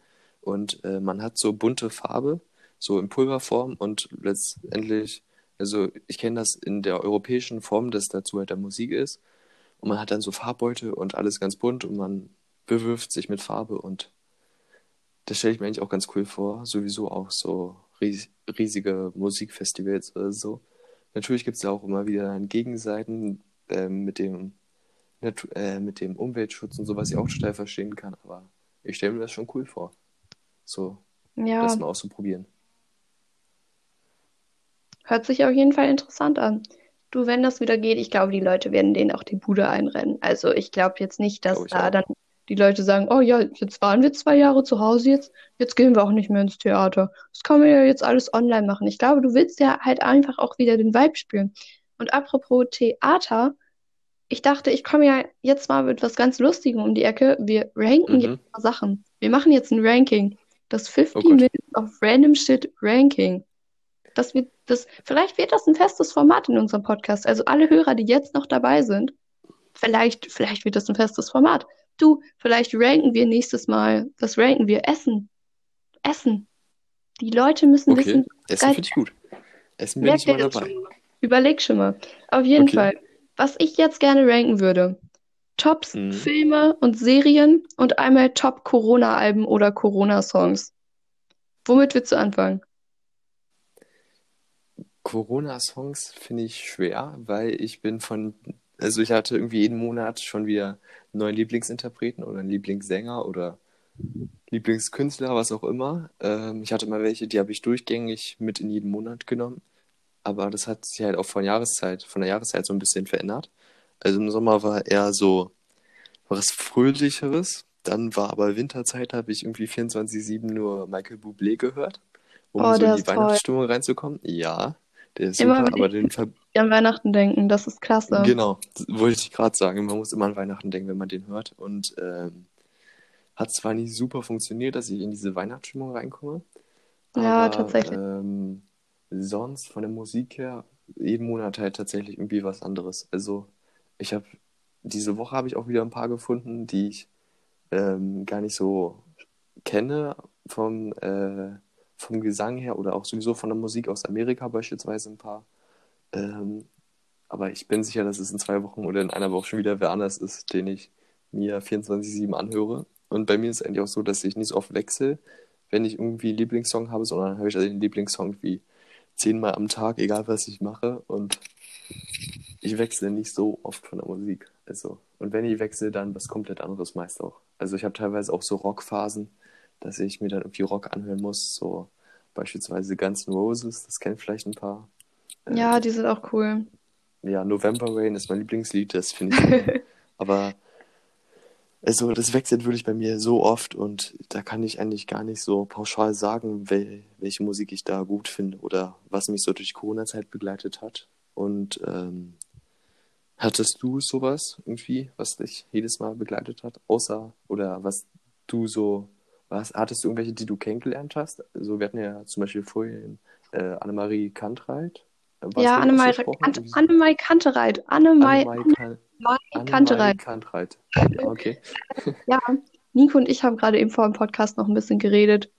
Und äh, man hat so bunte Farbe, so in Pulverform und letztendlich, also ich kenne das in der europäischen Form, dass dazu halt der Musik ist. Und man hat dann so Farbbeutel und alles ganz bunt und man bewirft sich mit Farbe und das stelle ich mir eigentlich auch ganz cool vor. Sowieso auch so ries riesige Musikfestivals oder so. Natürlich gibt es ja auch immer wieder Gegenseiten ähm, mit dem, äh, mit dem Umweltschutz und so, was ich auch total verstehen kann. Aber ich stelle mir das schon cool vor. So, das Ja, mal auszuprobieren. hört sich auf jeden Fall interessant an. Du, wenn das wieder geht, ich glaube, die Leute werden denen auch die Bude einrennen. Also ich glaube jetzt nicht, dass da auch. dann die Leute sagen, oh ja, jetzt waren wir zwei Jahre zu Hause, jetzt, jetzt gehen wir auch nicht mehr ins Theater. Das kann man ja jetzt alles online machen. Ich glaube, du willst ja halt einfach auch wieder den Vibe spüren. Und apropos Theater, ich dachte, ich komme ja jetzt mal mit was ganz Lustigem um die Ecke. Wir ranken jetzt Mhm. mal Sachen. Wir machen jetzt ein Ranking. Das Oh 50 Gott. Minutes of Random Shit Ranking. Das wird, das, vielleicht wird das ein festes Format in unserem Podcast. Also alle Hörer, die jetzt noch dabei sind, vielleicht, vielleicht wird das ein festes Format. Du, vielleicht ranken wir nächstes Mal, was ranken wir? Essen. Essen. Die Leute müssen wissen, Okay, was Essen finde ich gut. Essen bin Merk ich das dabei. schon mal. Überleg schon mal. Auf jeden Okay. Fall. Was ich jetzt gerne ranken würde. Tops Mhm. Filme und Serien und einmal Top Corona-Alben oder Corona-Songs. Womit willst du anfangen? Corona-Songs finde ich schwer, weil ich bin von, also ich hatte irgendwie jeden Monat schon wieder einen neuen Lieblingsinterpreten oder einen Lieblingssänger oder Lieblingskünstler, was auch immer. Ähm, ich hatte mal welche, die habe ich durchgängig mit in jeden Monat genommen, aber das hat sich halt auch von Jahreszeit, von der Jahreszeit so ein bisschen verändert. Also im Sommer war eher so was Fröhlicheres, dann war aber Winterzeit, habe ich irgendwie 24/7 nur Michael Bublé gehört, um Oh, so in die toll. Weihnachtsstimmung reinzukommen. Ja, der ist Immer super, aber den ver an Weihnachten denken, das ist klasse. Genau, wollte ich gerade sagen. Man muss immer an Weihnachten denken, wenn man den hört. Und ähm, hat zwar nicht super funktioniert, dass ich in diese Weihnachtsstimmung reinkomme, Ja, aber tatsächlich. ähm, sonst von der Musik her jeden Monat halt tatsächlich irgendwie was anderes. Also ich habe diese Woche habe ich auch wieder ein paar gefunden, die ich ähm, gar nicht so kenne vom, äh, vom Gesang her oder auch sowieso von der Musik aus Amerika beispielsweise ein paar. Ähm, aber ich bin sicher, dass es in zwei Wochen oder in einer Woche schon wieder wer anders ist, den ich mir 24/7 anhöre. Und bei mir ist es eigentlich auch so, dass ich nicht so oft wechsle, wenn ich irgendwie einen Lieblingssong habe, sondern habe ich also den Lieblingssong wie zehnmal am Tag, egal was ich mache. Und ich wechsle nicht so oft von der Musik. Also, und wenn ich wechsle, dann was komplett anderes meist auch. Also ich habe teilweise auch so Rockphasen, dass ich mir dann irgendwie Rock anhören muss. So beispielsweise Guns N' Roses, das kennen vielleicht ein paar. Äh, Ja, die sind auch cool. ja, November Rain ist mein Lieblingslied, das finde ich. Aber Also das wechselt wirklich bei mir so oft und da kann ich eigentlich gar nicht so pauschal sagen, wel welche Musik ich da gut finde oder was mich so durch Corona-Zeit begleitet hat. Und ähm, hattest du sowas irgendwie, was dich jedes Mal begleitet hat, außer oder was du so, was hattest du irgendwelche, die du kennengelernt hast? Also wir hatten ja zum Beispiel vorhin äh, Annemarie Kantreit. War Ja, Annemarie? Kant so? Annemai Kantereit. Annemarie Annemarie Kantereit. Kantreit. Ja, okay. Ja, Nico und ich haben gerade eben vor dem Podcast noch ein bisschen geredet.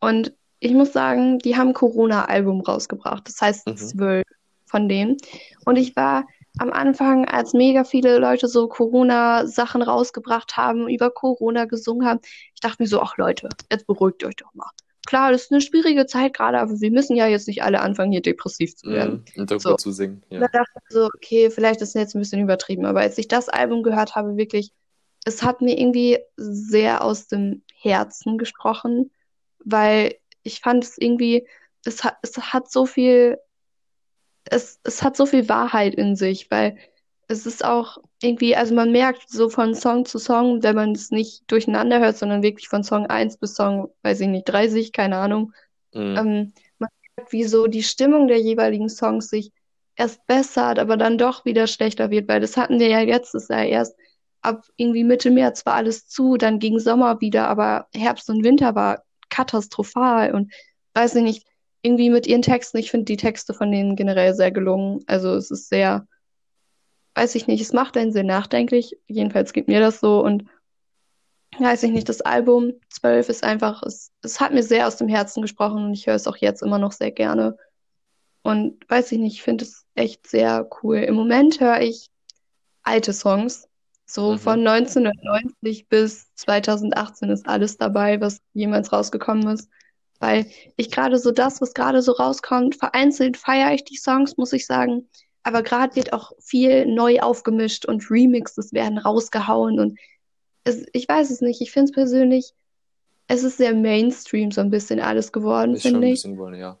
Und ich muss sagen, die haben ein Corona-Album rausgebracht. Das heißt Mhm. zwölf von denen. Und ich war am Anfang, als mega viele Leute so Corona-Sachen rausgebracht haben, über Corona gesungen haben, ich dachte mir so, ach Leute, jetzt beruhigt euch doch mal. Klar, das ist eine schwierige Zeit gerade, aber wir müssen ja jetzt nicht alle anfangen, hier depressiv zu werden. Mhm. Und darüber So. zu singen, ja. da dachte ich so, okay, vielleicht ist es jetzt ein bisschen übertrieben, aber als ich das Album gehört habe, wirklich, es hat mir irgendwie sehr aus dem Herzen gesprochen, weil ich fand es irgendwie, es hat, es hat so viel, es, es hat so viel Wahrheit in sich, weil es ist auch irgendwie, also man merkt so von Song zu Song, wenn man es nicht durcheinander hört, sondern wirklich von Song 1 bis Song, weiß ich nicht, 30, keine Ahnung, Mhm. ähm, man merkt, wie so die Stimmung der jeweiligen Songs sich erst bessert, aber dann doch wieder schlechter wird, weil das hatten wir ja letztes Jahr erst ab irgendwie Mitte März war alles zu, dann ging Sommer wieder, aber Herbst und Winter war katastrophal und weiß ich nicht, irgendwie mit ihren Texten, ich finde die Texte von denen generell sehr gelungen. Also es ist sehr, weiß ich nicht, es macht einen sehr nachdenklich. Jedenfalls geht mir das so und weiß ich nicht, das Album 12 ist einfach, es, es hat mir sehr aus dem Herzen gesprochen und ich höre es auch jetzt immer noch sehr gerne. Und weiß ich nicht, ich finde es echt sehr cool. Im Moment höre ich alte Songs. So Mhm. von 1990 bis 2018 ist alles dabei, was jemals rausgekommen ist. Weil ich gerade so das, was gerade so rauskommt, vereinzelt feiere ich die Songs, muss ich sagen. Aber gerade wird auch viel neu aufgemischt und Remixes werden rausgehauen und es, ich weiß es nicht. Ich finde es persönlich, es ist sehr Mainstream so ein bisschen alles geworden, Ist schon finde ein ich. bisschen geworden, ja.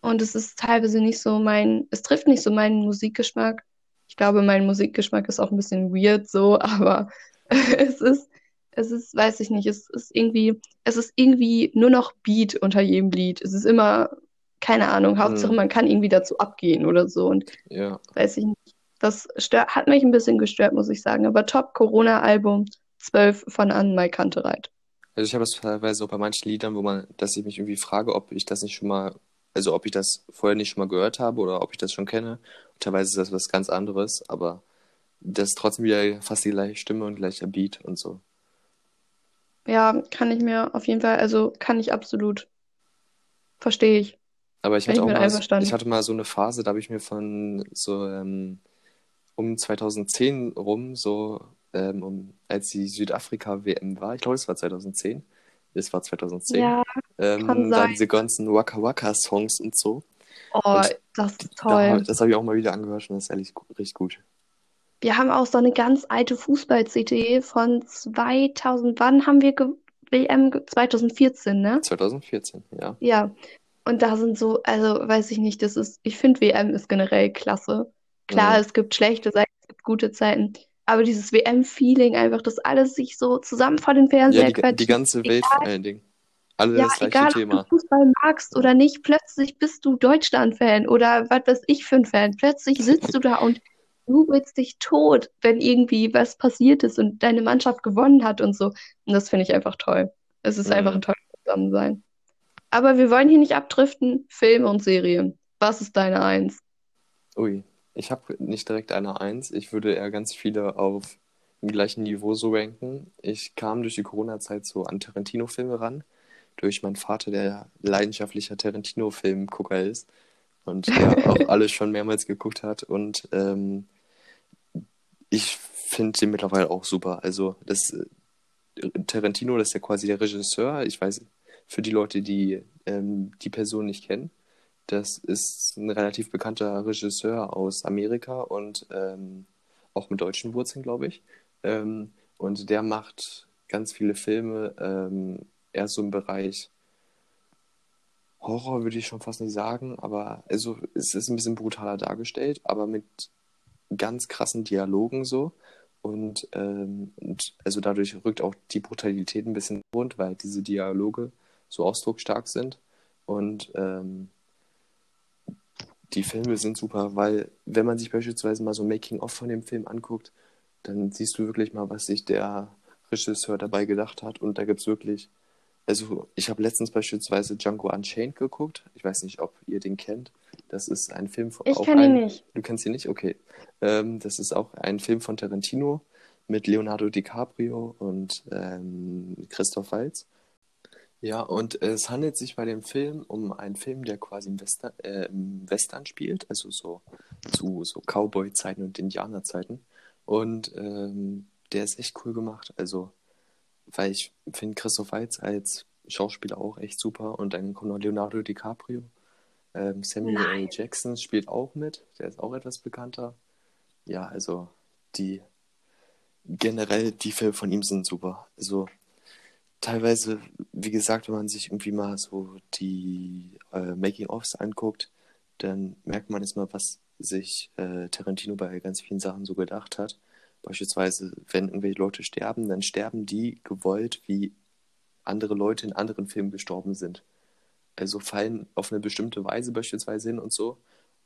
Und es ist teilweise nicht so mein, es trifft nicht so meinen Musikgeschmack. Ich glaube, mein Musikgeschmack ist auch ein bisschen weird so, aber es ist, es ist, weiß ich nicht, es ist irgendwie, es ist irgendwie nur noch Beat unter jedem Lied. Es ist immer, keine Ahnung, Hauptsache Mhm. man kann irgendwie dazu abgehen oder so und Ja. weiß ich nicht. Das stört, hat mich ein bisschen gestört, muss ich sagen. Aber Top Corona-Album 12 von Anne Kantereit. Also ich habe es teilweise auch bei manchen Liedern, wo man, dass ich mich irgendwie frage, ob ich das nicht schon mal, also ob ich das vorher nicht schon mal gehört habe oder ob ich das schon kenne. Und teilweise ist das was ganz anderes, aber das ist trotzdem wieder fast die gleiche Stimme und gleicher Beat und so. Ja, kann ich mir auf jeden Fall, also kann ich absolut, verstehe ich. Aber ich hatte ich mal, ich hatte mal so eine Phase, da habe ich mir von so ähm, um 2010 rum, so ähm, um, als die Südafrika-WM war, ich glaube, es war 2010, es war 2010, Ja, ähm, kann da sein. diese ganzen Waka Waka Songs und so. Oh, Und das ist da, toll. das habe ich auch mal wieder angehört und das ist ehrlich richtig gut. Wir haben auch so eine ganz alte Fußball-CD von 2000, wann haben wir WM? ge- 2014, ne? 2014, ja. Ja. Und da sind so, also weiß ich nicht, das ist, ich finde WM ist generell klasse. Klar, Mhm. es gibt schlechte Seiten, es gibt gute Zeiten, aber dieses WM-Feeling einfach, dass alles sich so zusammen vor den Ja, Fernseher die, die quetscht, ganze Welt vor allen Dingen. Alle Ja, das gleiche egal, ob Thema. du Fußball magst oder nicht, plötzlich bist du Deutschland-Fan oder was weiß ich für ein Fan. Plötzlich sitzt du da und jubelst dich tot, wenn irgendwie was passiert ist und deine Mannschaft gewonnen hat und so. Und das finde ich einfach toll. Es ist einfach ein Mhm. tolles Zusammensein. Aber wir wollen hier nicht abdriften. Filme und Serien. Was ist deine Eins? Ui, ich habe nicht direkt eine Eins. Ich würde eher ganz viele auf dem gleichen Niveau so ranken. Ich kam durch die Corona-Zeit so an Tarantino-Filme ran, durch meinen Vater, der leidenschaftlicher Tarantino-Filmgucker ist und der auch alles schon mehrmals geguckt hat. Und ähm, ich finde den mittlerweile auch super. Also das äh, Tarantino, das ist ja quasi der Regisseur. Ich weiß, für die Leute, die ähm, die Person nicht kennen, das ist ein relativ bekannter Regisseur aus Amerika und ähm, auch mit deutschen Wurzeln, glaube ich. Ähm, und der macht ganz viele Filme, ähm, eher so im Bereich Horror, würde ich schon fast nicht sagen, aber also es ist ein bisschen brutaler dargestellt, aber mit ganz krassen Dialogen so. Und, ähm, und also dadurch rückt auch die Brutalität ein bisschen rund, weil diese Dialoge so ausdrucksstark sind. Und ähm, die Filme sind super, weil wenn man sich beispielsweise mal so Making-of von dem Film anguckt, dann siehst du wirklich mal, was sich der Regisseur dabei gedacht hat. Und da gibt es wirklich, also ich habe letztens beispielsweise Django Unchained geguckt. Ich weiß nicht, ob ihr den kennt. Das ist ein Film von. Ich kenne ihn nicht. Du kennst ihn nicht? Okay. Ähm, das ist auch ein Film von Tarantino mit Leonardo DiCaprio und ähm, Christoph Waltz. Ja, und es handelt sich bei dem Film um einen Film, der quasi im Western, äh, im Western spielt, also so zu so Cowboy-Zeiten und Indianer-Zeiten. Und ähm, der ist echt cool gemacht. Also, weil ich finde Christoph Waltz als Schauspieler auch echt super. Und dann kommt noch Leonardo DiCaprio. Ähm, Samuel L. Jackson spielt auch mit. Der ist auch etwas bekannter. Ja, also die generell die Filme von ihm sind super. Also teilweise, wie gesagt, wenn man sich irgendwie mal so die äh, Making-ofs anguckt, dann merkt man erstmal, was sich äh, Tarantino bei ganz vielen Sachen so gedacht hat. Beispielsweise, wenn irgendwelche Leute sterben, dann sterben die gewollt, wie andere Leute in anderen Filmen gestorben sind. Also fallen auf eine bestimmte Weise beispielsweise hin und so.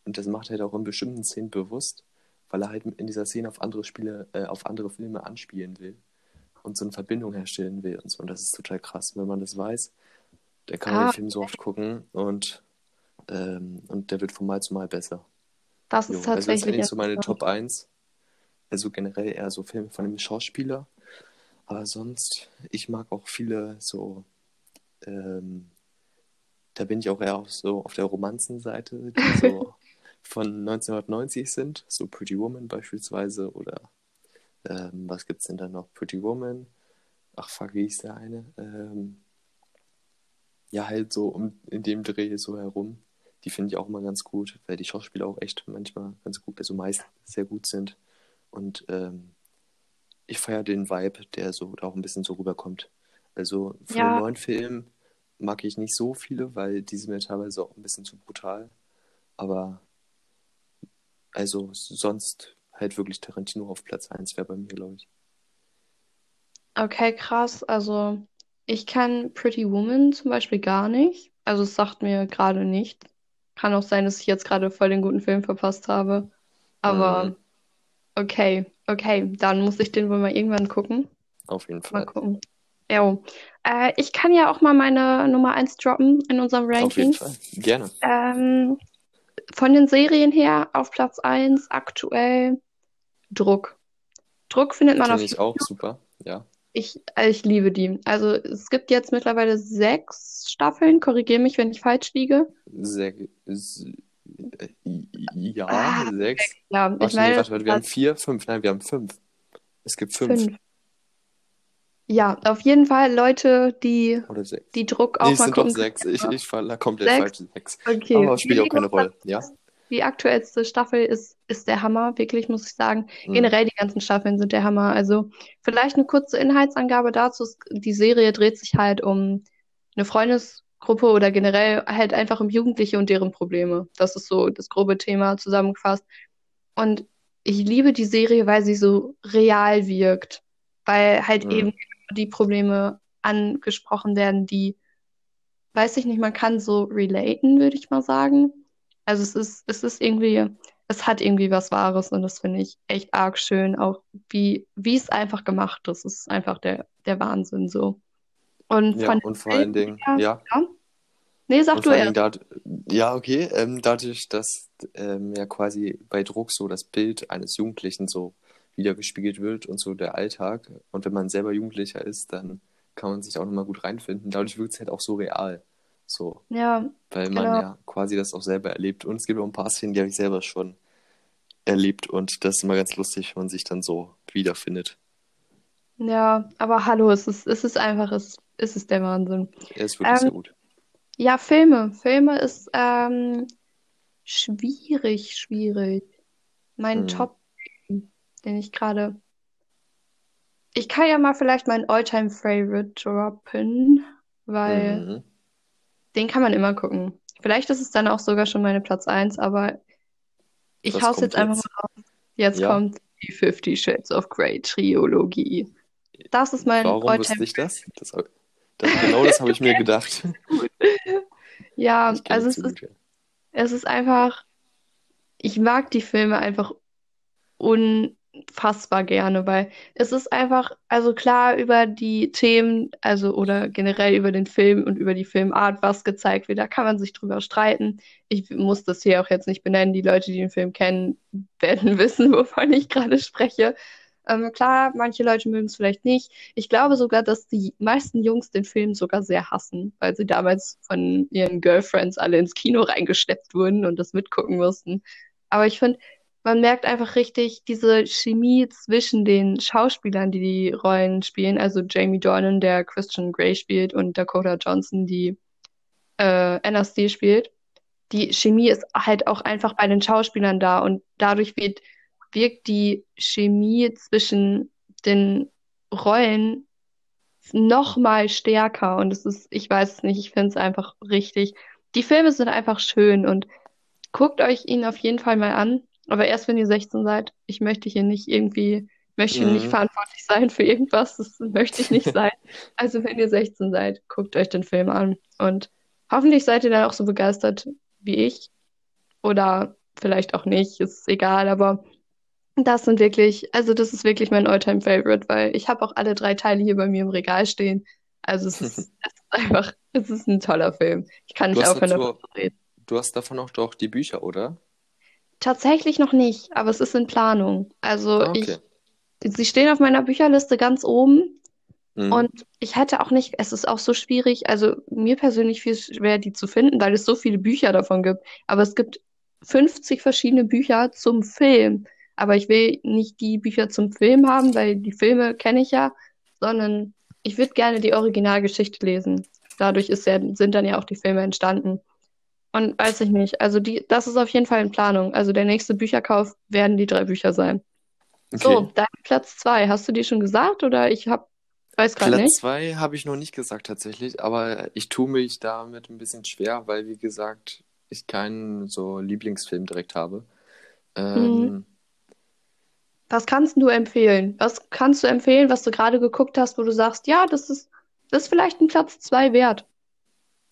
Und das macht er halt auch in bestimmten Szenen bewusst, weil er halt in dieser Szene auf andere Spiele, äh, auf andere Filme anspielen will und so eine Verbindung herstellen will und so. Und das ist total krass. Wenn man das weiß, dann kann man den Film so oft gucken und, ähm, und der wird von Mal zu Mal besser. Das ist Jo, also das ist tatsächlich eigentlich so meine. Top 1. Also generell eher so Filme von dem Schauspieler. Aber sonst, ich mag auch viele so, ähm, da bin ich auch eher auf, so auf der Romanzenseite, die so von 1990 sind. So Pretty Woman beispielsweise oder ähm, was gibt's denn da noch? Pretty Woman. Ach fuck, wie hieß der eine? Ähm, ja, halt so um in dem Dreh so herum. Die finde ich auch immer ganz gut, weil die Schauspieler auch echt manchmal ganz gut, also meist sehr gut sind. Und ähm, ich feiere den Vibe, der so da auch ein bisschen so rüberkommt. Also von den Ja, neuen Filmen mag ich nicht so viele, weil die sind mir teilweise auch ein bisschen zu brutal. Aber also sonst halt wirklich Tarantino auf Platz 1 wäre bei mir, glaube ich. okay, krass. Also, ich kenne Pretty Woman zum Beispiel gar nicht. Also, es sagt mir gerade nichts. Kann auch sein, dass ich jetzt gerade voll den guten Film verpasst habe. Aber Mhm, okay, okay, dann muss ich den wohl mal irgendwann gucken. auf jeden Mal Fall. gucken. Jo. Äh, ich kann ja auch mal meine Nummer 1 droppen in unserem Auf jeden Ranking. Fall. Gerne. Ähm, von den Serien her auf Platz 1 aktuell Druck. Druck findet man auf Kenne ich auch super. Ja. Ich, äh, ich liebe die. Also es gibt jetzt mittlerweile sechs Staffeln. Korrigiere mich, wenn ich falsch liege. Sehr, s- äh, ja, Ah, sechs. ja, ich Warte, nee, meine warte, warte, wir haben vier, fünf. Nein, wir haben fünf. Es gibt fünf fünf. Ja, auf jeden Fall Leute, die, oder sechs. die Druck Nee, auch es mal sind doch gucken sechs. Ich, ich war komplett Sechs? falsch. Sechs. Okay. Aber spielt Nee, auch keine Rolle. Ja. die aktuellste Staffel ist, ist der Hammer, wirklich, muss ich sagen. Mhm. Generell die ganzen Staffeln sind der Hammer. Also vielleicht eine kurze Inhaltsangabe dazu. Die Serie dreht sich halt um eine Freundesgruppe oder generell halt einfach um Jugendliche und deren Probleme. Das ist so das grobe Thema zusammengefasst. Und ich liebe die Serie, weil sie so real wirkt. Weil halt Mhm. eben die Probleme angesprochen werden, die, weiß ich nicht, man kann so relaten, würde ich mal sagen. Also es ist, es ist irgendwie, es hat irgendwie was Wahres und das finde ich echt arg schön, auch wie, wie es einfach gemacht ist. Es ist einfach der, der Wahnsinn so. Und Ja, und vor allen Dingen, her, ja. ja. Nee, sag Und du erst. da, ja, okay, ähm, dadurch, dass ähm, ja quasi bei Druck so das Bild eines Jugendlichen so wiedergespiegelt wird und so der Alltag. Und wenn man selber Jugendlicher ist, dann kann man sich auch nochmal gut reinfinden. Dadurch wirkt es halt auch so real. So, Ja, weil man genau. ja quasi das auch selber erlebt. Und es gibt auch ein paar Szenen, die habe ich selber schon erlebt. Und das ist immer ganz lustig, wenn man sich dann so wiederfindet. Ja, aber hallo, es ist, es ist einfach, es, es ist der Wahnsinn. Er ist wirklich sehr Ähm, gut. ja, Filme. Filme ist ähm, schwierig, schwierig. Mein Mhm. Top, den ich gerade. Ich kann ja mal vielleicht meinen Alltime Favorite droppen, weil Mhm. den kann man immer gucken. Vielleicht ist es dann auch sogar schon meine Platz 1, aber ich Was hau's kommt jetzt einfach jetzt? mal raus. Jetzt Ja, kommt die Fifty Shades of Grey Trilogie. Das ist mein Warum wusste ich das? das, das genau das habe ich mir gedacht. Ja, also es ist, es ist einfach, ich mag die Filme einfach unfassbar gerne, weil es ist einfach, also klar über die Themen, also oder generell über den Film und über die Filmart, was gezeigt wird, da kann man sich drüber streiten. Ich muss das hier auch jetzt nicht benennen. Die Leute, die den Film kennen, werden wissen, wovon ich gerade spreche. Ähm, klar, manche Leute mögen es vielleicht nicht. Ich glaube sogar, dass die meisten Jungs den Film sogar sehr hassen, weil sie damals von ihren Girlfriends alle ins Kino reingesteppt wurden und das mitgucken mussten. Aber ich finde, man merkt einfach richtig diese Chemie zwischen den Schauspielern, die die Rollen spielen. Also Jamie Dornan, der Christian Grey spielt, und Dakota Johnson, die äh, Anna spielt. Die Chemie ist halt auch einfach bei den Schauspielern da und dadurch wird wirkt die Chemie zwischen den Rollen noch mal stärker und es ist, ich weiß es nicht, ich finde es einfach richtig. Die Filme sind einfach schön und guckt euch ihn auf jeden Fall mal an, aber erst wenn ihr 16 seid. Ich möchte hier nicht irgendwie, möchte hier nicht Mhm. verantwortlich sein für irgendwas, das möchte ich nicht sein. Also wenn ihr 16 seid, guckt euch den Film an und hoffentlich seid ihr dann auch so begeistert wie ich oder vielleicht auch nicht, ist egal, aber das sind wirklich, also das ist wirklich mein Alltime favorite weil ich habe auch alle drei Teile hier bei mir im Regal stehen. Also es ist, es ist einfach, es ist ein toller Film. Ich kann nicht aufhören, davon zu reden. du hast davon auch doch die Bücher, oder? Tatsächlich noch nicht, aber es ist in Planung. Also Ah, ich, okay. sie stehen auf meiner Bücherliste ganz oben Mhm. und ich hätte auch nicht, es ist auch so schwierig, also mir persönlich viel schwer, die zu finden, weil es so viele Bücher davon gibt. Aber es gibt 50 verschiedene Bücher zum Film. Aber ich will nicht die Bücher zum Film haben, weil die Filme kenne ich ja, sondern ich würde gerne die Originalgeschichte lesen. Dadurch ist ja, sind dann ja auch die Filme entstanden. Und weiß ich nicht, also die, das ist auf jeden Fall in Planung. Also der nächste Bücherkauf werden die drei Bücher sein. So, Okay. dein Platz zwei, hast du dir schon gesagt oder ich hab, weiß Platz nicht? zwei habe ich noch nicht gesagt tatsächlich, aber ich tue mich damit ein bisschen schwer, weil wie gesagt, ich keinen so Lieblingsfilm direkt habe. Mhm. Ähm, Was kannst du empfehlen? Was kannst du empfehlen, was du gerade geguckt hast, wo du sagst, ja, das ist, das ist vielleicht ein Platz zwei wert?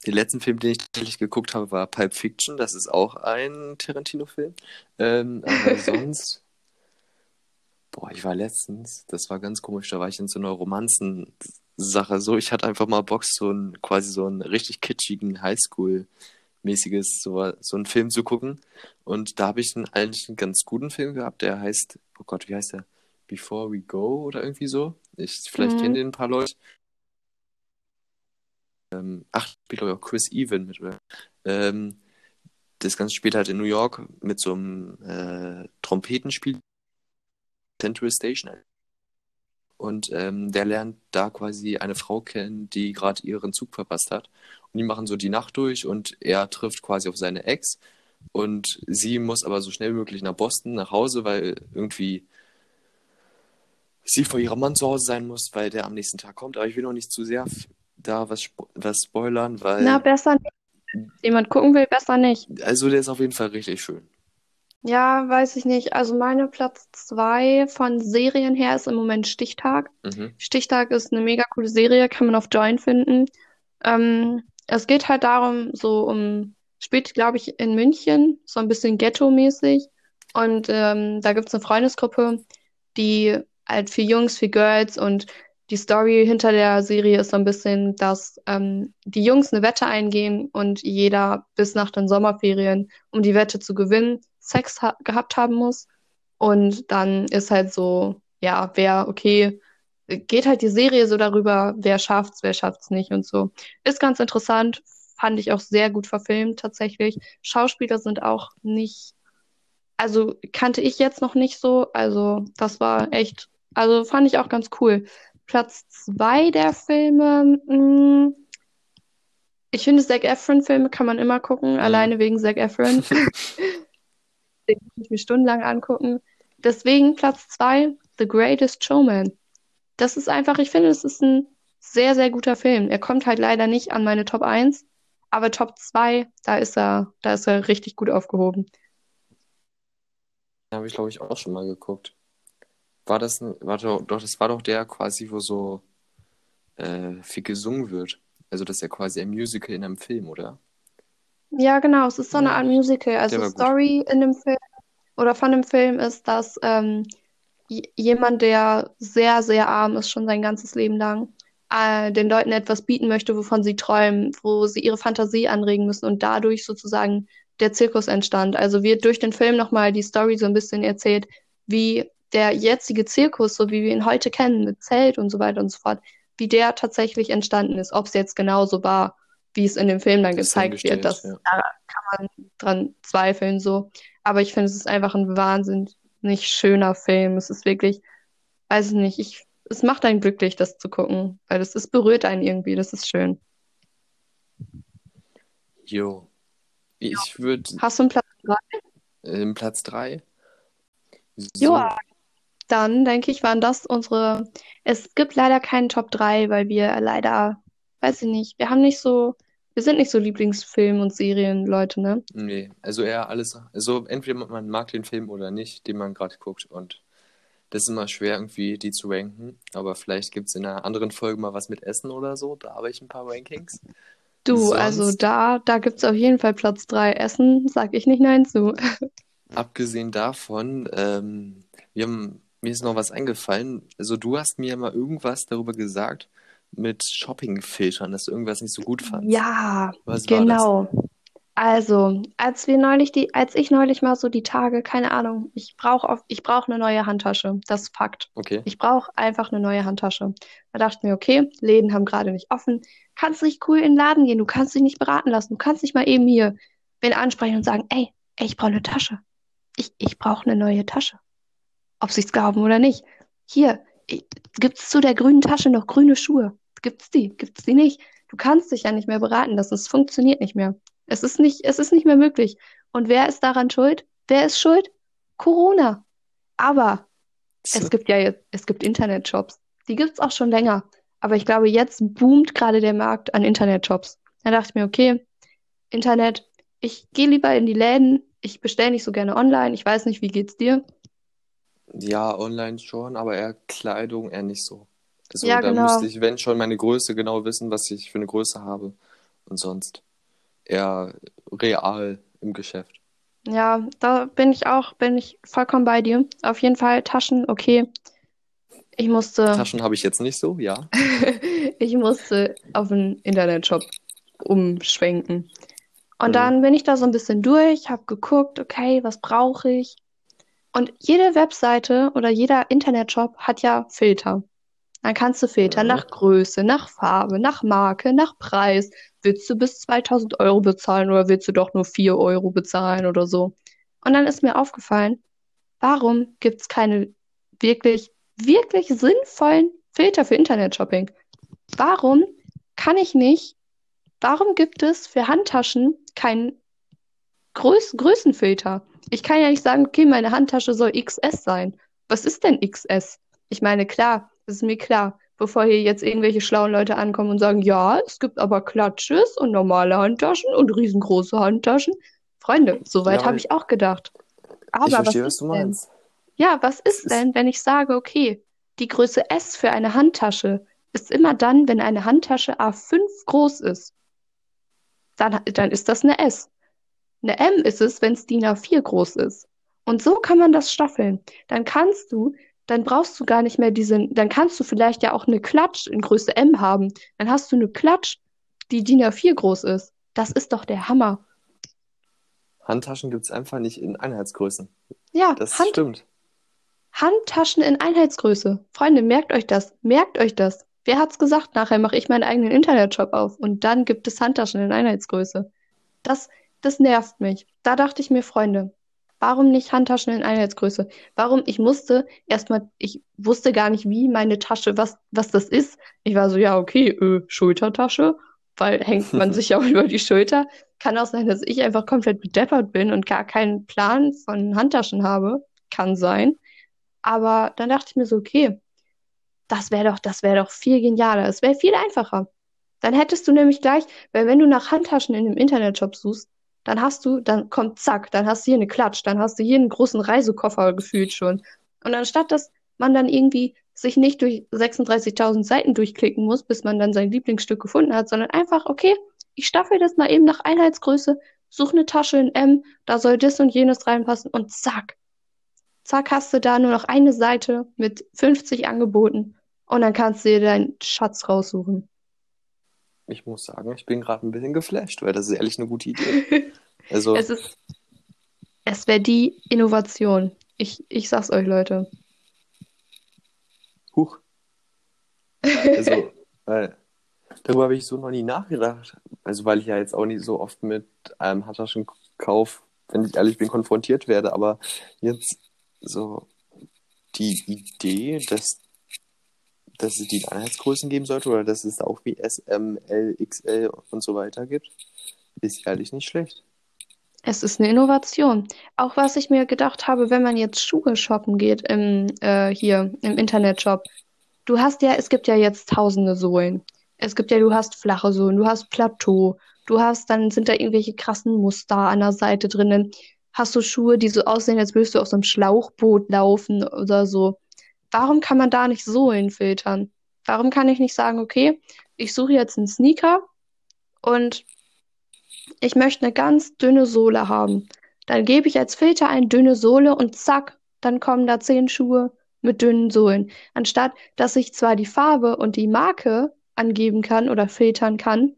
Den letzten Film, den ich tatsächlich geguckt habe, war Pulp Fiction. Das ist auch ein Tarantino-Film. Ähm, aber sonst, boah, ich war letztens, das war ganz komisch, da war ich in so einer Romanzen-Sache. So, ich hatte einfach mal Bock, so ein, quasi so einen richtig kitschigen Highschool-mäßiges, so, so einen Film zu gucken. Und da habe ich einen, eigentlich einen ganz guten Film gehabt, der heißt, oh Gott, wie heißt der? Before We Go oder irgendwie so. Ich, vielleicht kennen Mhm. den ein paar Leute. Ähm, ach, ich glaube auch Chris Even mit. Ähm, das Ganze spielt halt in New York mit so einem äh, Trompetenspiel Central Station. Und ähm, der lernt da quasi eine Frau kennen, die gerade ihren Zug verpasst hat. Und die machen so die Nacht durch und er trifft quasi auf seine Ex. Und sie muss aber so schnell wie möglich nach Boston, nach Hause, weil irgendwie sie vor ihrem Mann zu Hause sein muss, weil der am nächsten Tag kommt. Aber ich will noch nicht zu sehr da was, spo was spoilern, Na, weil, besser nicht. Wenn jemand gucken will, besser nicht. also der ist auf jeden Fall richtig schön. Ja, weiß ich nicht. Also meine Platz zwei von Serien her ist im Moment Stichtag. Mhm. Stichtag ist eine mega coole Serie, kann man auf Join finden. Ähm, es geht halt darum, so um, spielt, glaube ich, in München, so ein bisschen Ghetto-mäßig. Und ähm, da gibt es eine Freundesgruppe, die halt für Jungs, für Girls und die Story hinter der Serie ist so ein bisschen, dass ähm, die Jungs eine Wette eingehen und jeder bis nach den Sommerferien, um die Wette zu gewinnen, Sex ha gehabt haben muss. Und dann ist halt so, ja, wer, okay, geht halt die Serie so darüber, wer schafft's, wer schafft's nicht und so. Ist ganz interessant, fand ich auch sehr gut verfilmt tatsächlich. Schauspieler sind auch nicht, also kannte ich jetzt noch nicht so, also das war echt, also fand ich auch ganz cool. Platz zwei der Filme, mh, ich finde Zac Efron-Filme kann man immer gucken, Mhm. alleine wegen Zac Efron. Den kann ich mir stundenlang angucken. Deswegen Platz zwei, The Greatest Showman. Das ist einfach, ich finde, es ist ein sehr, sehr guter Film. Er kommt halt leider nicht an meine Top 1, aber Top 2, da ist er, da ist er richtig gut aufgehoben. Habe ich, glaube ich, auch schon mal geguckt. War das, war doch, doch, das war doch der quasi, wo so äh, viel gesungen wird. Also das ist ja quasi ein Musical in einem Film, oder? Ja, genau, es ist so eine Ja, Art Musical. Also war gut. Story in dem Film oder von dem Film ist, dass ähm, jemand, der sehr, sehr arm ist, schon sein ganzes Leben lang, äh, den Leuten etwas bieten möchte, wovon sie träumen, wo sie ihre Fantasie anregen müssen und dadurch sozusagen der Zirkus entstand. Also wird durch den Film nochmal die Story so ein bisschen erzählt, wie der jetzige Zirkus, so wie wir ihn heute kennen, mit Zelt und so weiter und so fort, wie der tatsächlich entstanden ist. Ob es jetzt genauso war, wie es in dem Film dann Das gezeigt wird, das ja. da kann man dran zweifeln so. Aber ich finde, es ist einfach ein wahnsinnig schöner Film. Es ist wirklich, weiß ich nicht, ich, es macht einen glücklich, das zu gucken, weil es ist, berührt einen irgendwie, das ist schön. Jo. Ich würde Hast du einen Platz drei? ähm, Platz 3. Ja, dann denke ich, waren das unsere. Es gibt leider keinen Top 3, weil wir leider, weiß ich nicht, wir haben nicht so, wir sind nicht so Lieblingsfilm- und Serienleute, ne? Nee, also eher alles. Also entweder man mag den Film oder nicht, den man gerade guckt. Und das ist immer schwer, irgendwie die zu ranken. Aber vielleicht gibt es in einer anderen Folge mal was mit Essen oder so. Da habe ich ein paar Rankings. Du, also Sonst- da, da gibt es auf jeden Fall Platz 3. Essen, sag ich nicht nein zu. Abgesehen davon, ähm, wir haben, mir ist noch was eingefallen. Also du hast mir mal irgendwas darüber gesagt mit Shoppingfiltern, dass du irgendwas nicht so gut fandst. Ja, Was genau. Also, als wir neulich die, als ich neulich mal so die Tage, keine Ahnung, ich brauche ich brauche eine neue Handtasche. Das ist Fakt. Okay. Ich brauche einfach eine neue Handtasche. Da dachte ich mir, okay, Läden haben gerade nicht offen. Kannst nicht cool in den Laden gehen. Du kannst dich nicht beraten lassen. Du kannst nicht mal eben hier wen ansprechen und sagen, ey, ey, ich brauche eine Tasche. Ich, ich brauche eine neue Tasche. Ob sie es glauben oder nicht. Hier, gibt es zu der grünen Tasche noch grüne Schuhe? Gibt's die? Gibt's die nicht? Du kannst dich ja nicht mehr beraten lassen. Es funktioniert nicht mehr. Es ist nicht, es ist nicht mehr möglich. Und wer ist daran schuld? Wer ist schuld? Corona. Aber es gibt ja jetzt, es gibt Internetshops. Die gibt's auch schon länger. Aber ich glaube, jetzt boomt gerade der Markt an Internetshops. Da dachte ich mir, okay, Internet, ich gehe lieber in die Läden. Ich bestelle nicht so gerne online. Ich weiß nicht, wie geht's dir? Ja, online schon, aber eher Kleidung eher nicht so. Also Ja, da genau. müsste ich, wenn schon, meine Größe genau wissen, was ich für eine Größe habe. Und sonst eher real im Geschäft. Ja, da bin ich auch, bin ich vollkommen bei dir. Auf jeden Fall Taschen, okay. Ich musste, Taschen habe ich jetzt nicht so, ja. ich musste auf einen Internetshop umschwenken. Und Mhm. dann bin ich da so ein bisschen durch, habe geguckt, okay, was brauche ich? Und jede Webseite oder jeder Internetshop hat ja Filter. Dann kannst du filtern Ja. nach Größe, nach Farbe, nach Marke, nach Preis. Willst du bis 2000 Euro bezahlen oder willst du doch nur 4 Euro bezahlen oder so? Und dann ist mir aufgefallen, warum gibt es keine wirklich, wirklich sinnvollen Filter für Internetshopping? Warum kann ich nicht, warum gibt es für Handtaschen keinen Größ Größenfilter? Ich kann ja nicht sagen, okay, meine Handtasche soll XS sein. Was ist denn XS? Ich meine, klar, das ist mir klar, bevor hier jetzt irgendwelche schlauen Leute ankommen und sagen, ja, es gibt aber Klatsches und normale Handtaschen und riesengroße Handtaschen. Freunde, soweit Ja, habe ich auch gedacht. Aber ich verstehe, was was du ist denn? meinst. Ja, was ist ist- denn, wenn ich sage, okay, die Größe S für eine Handtasche ist immer dann, wenn eine Handtasche A5 groß ist. Dann, dann ist das eine S. Eine M ist es, wenn es DIN A4 groß ist. Und so kann man das staffeln. Dann kannst du, dann brauchst du gar nicht mehr diesen, dann kannst du vielleicht ja auch eine Klatsch in Größe M haben. Dann hast du eine Klatsch, die DIN A4 groß ist. Das ist doch der Hammer. Handtaschen gibt es einfach nicht in Einheitsgrößen. Ja, Das Hand, stimmt. Handtaschen in Einheitsgröße. Freunde, merkt euch das. Merkt euch das. Wer hat's gesagt? Nachher mache ich meinen eigenen Internetshop auf und dann gibt es Handtaschen in Einheitsgröße. Das, das nervt mich. Da dachte ich mir, Freunde, warum nicht Handtaschen in Einheitsgröße? Warum? Ich musste erstmal, ich wusste gar nicht, wie meine Tasche, was, was das ist. Ich war so, ja, okay, äh, Schultertasche, weil hängt man sich ja auch über die Schulter. Kann auch sein, dass ich einfach komplett bedeppert bin und gar keinen Plan von Handtaschen habe. Kann sein. Aber dann dachte ich mir so, okay, das wäre doch, das wäre doch viel genialer. Es wäre viel einfacher. Dann hättest du nämlich gleich, weil wenn du nach Handtaschen in dem Internetshop suchst, dann hast du, dann kommt zack, dann hast du hier eine Klatsch, dann hast du hier einen großen Reisekoffer gefühlt schon. Und anstatt dass man dann irgendwie sich nicht durch 36.000 Seiten durchklicken muss, bis man dann sein Lieblingsstück gefunden hat, sondern einfach, okay, ich staffel das mal eben nach Einheitsgröße, suche eine Tasche in M, da soll das und jenes reinpassen und zack. Zack, hast du da nur noch eine Seite mit 50 Angeboten und dann kannst du dir deinen Schatz raussuchen. Ich muss sagen, ich bin gerade ein bisschen geflasht, weil das ist ehrlich eine gute Idee. Also, Es ist, es wäre die Innovation. Ich, ich sag's euch, Leute. huch. Also, weil, darüber habe ich so noch nie nachgedacht. Also, weil ich ja jetzt auch nicht so oft mit einem Handtaschenkauf, wenn ich ehrlich bin, konfrontiert werde. Aber jetzt so die Idee, dass, dass es die Einheitsgrößen geben sollte oder dass es auch wie S, M, L, XL und so weiter gibt, ist ehrlich nicht schlecht. Es ist eine Innovation. Auch was ich mir gedacht habe, wenn man jetzt Schuhe shoppen geht im, äh, hier im Internetshop. Du hast ja, es gibt ja jetzt tausende Sohlen. Es gibt ja, du hast flache Sohlen, du hast Plateau, du hast, dann sind da irgendwelche krassen Muster an der Seite drinnen. Hast du Schuhe, die so aussehen, als würdest du auf so einem Schlauchboot laufen oder so. Warum kann man da nicht Sohlen filtern? Warum kann ich nicht sagen, okay, ich suche jetzt einen Sneaker und ich möchte eine ganz dünne Sohle haben. Dann gebe ich als Filter ein dünne Sohle und zack, dann kommen da zehn Schuhe mit dünnen Sohlen. Anstatt dass ich zwar die Farbe und die Marke angeben kann oder filtern kann,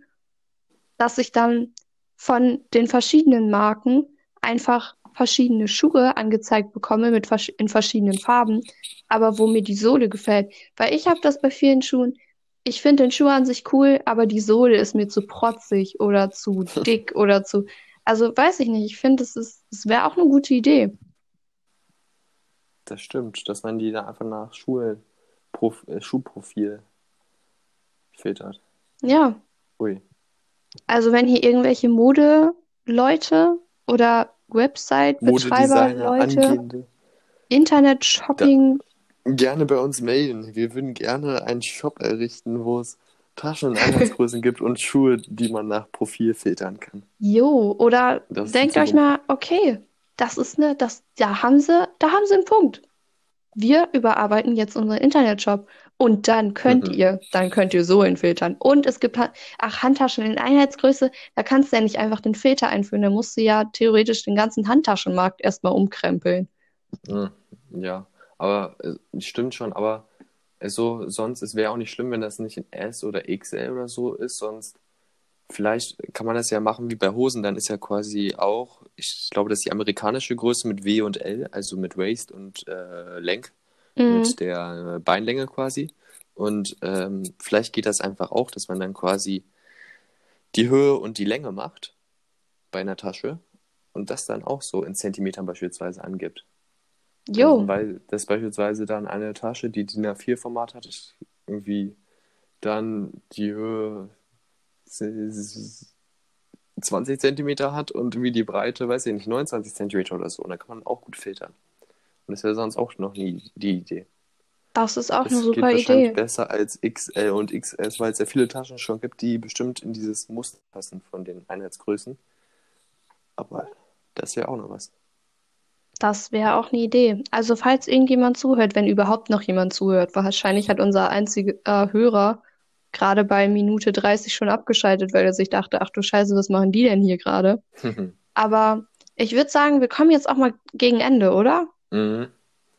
dass ich dann von den verschiedenen Marken einfach verschiedene Schuhe angezeigt bekomme mit vers in verschiedenen Farben, aber wo mir die Sohle gefällt. Weil ich habe das bei vielen Schuhen. Ich finde den Schuh an sich cool, aber die Sohle ist mir zu protzig oder zu dick oder zu. Also weiß ich nicht. Ich finde, es ist, es wäre auch eine gute Idee. Das stimmt, dass man die dann einfach nach Schuhe, äh, Schuhprofil filtert. Ja. Ui. Also wenn hier irgendwelche Modeleute oder Website-Betreiber, Leute. Internet-Shopping, Gerne bei uns melden. Wir würden gerne einen Shop errichten, wo es Taschen in Einheitsgrößen gibt und Schuhe, die man nach Profil filtern kann. jo, oder Das denkt euch mal, okay, das ist eine, das, da haben sie, da haben sie einen Punkt. Wir überarbeiten jetzt unseren Internetshop und dann könnt Mhm. ihr, dann könnt ihr Sohlen filtern. Und es gibt, ach, Handtaschen in Einheitsgröße, da kannst du ja nicht einfach den Filter einführen, da musst du ja theoretisch den ganzen Handtaschenmarkt erstmal umkrempeln. Hm, Ja, aber äh, stimmt schon, aber es so, sonst, es wäre auch nicht schlimm, wenn das nicht in S oder XL oder so ist, sonst vielleicht kann man das ja machen wie bei Hosen, dann ist ja quasi auch, ich glaube, das ist die amerikanische Größe mit W und L, also mit Waist und äh, Lenk, Mhm. mit der äh, Beinlänge quasi. Und ähm, vielleicht geht das einfach auch, dass man dann quasi die Höhe und die Länge macht bei einer Tasche und das dann auch so in Zentimetern beispielsweise angibt. Jo, Weil das beispielsweise dann eine Tasche, die DIN A4-Format hat, ist irgendwie dann die Höhe s- 20 Zentimeter hat und wie die Breite, weiß ich nicht, 29 Zentimeter oder so. Und da kann man auch gut filtern. Und das wäre sonst auch noch nie die Idee. das ist auch Das eine geht super wahrscheinlich Idee. besser als XL und XS, weil es ja viele Taschen schon gibt, die bestimmt in dieses Muster passen von den Einheitsgrößen. Aber das wäre auch noch was. Das wäre auch eine Idee. Also, falls irgendjemand zuhört, wenn überhaupt noch jemand zuhört, wahrscheinlich hat unser einziger äh, Hörer gerade bei Minute 30 schon abgeschaltet, weil er sich dachte, ach du Scheiße, was machen die denn hier gerade? Aber ich würde sagen, wir kommen jetzt auch mal gegen Ende, oder? Mhm.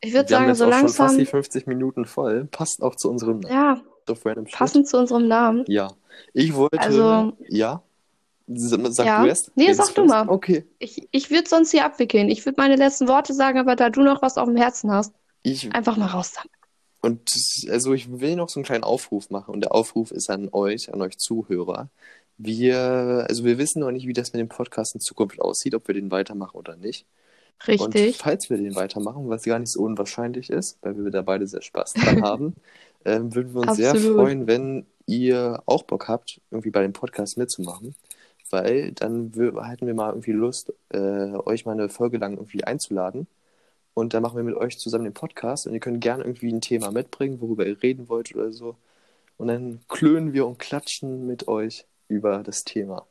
Ich würde Wir haben sagen, jetzt so auch schon fast langsam, die 50 Minuten voll. Passt auch zu unserem ja, Random Shit. passend zu unserem Namen. Ja. Ich wollte. Also- Ja. Sag Ja. du erst. Nee, sag du erst? mal. Okay. Ich, ich würde sonst hier abwickeln. Ich würde meine letzten Worte sagen, aber da du noch was auf dem Herzen hast, Ich, einfach mal raus damit. und also ich will noch so einen kleinen Aufruf machen. Und der Aufruf ist an euch, an euch Zuhörer. Wir, also wir wissen noch nicht, wie das mit dem Podcast in Zukunft aussieht, ob wir den weitermachen oder nicht. Und Richtig. falls wir den weitermachen, was gar nicht so unwahrscheinlich ist, weil wir da beide sehr Spaß dran haben, ähm, würden wir uns sehr Absolut. freuen, wenn ihr auch Bock habt, irgendwie bei dem Podcast mitzumachen. Weil dann hätten wir mal irgendwie Lust, äh, euch mal eine Folge lang irgendwie einzuladen. Und dann machen wir mit euch zusammen den Podcast und ihr könnt gerne irgendwie ein Thema mitbringen, worüber ihr reden wollt oder so. Und dann klönen wir und klatschen mit euch über das Thema.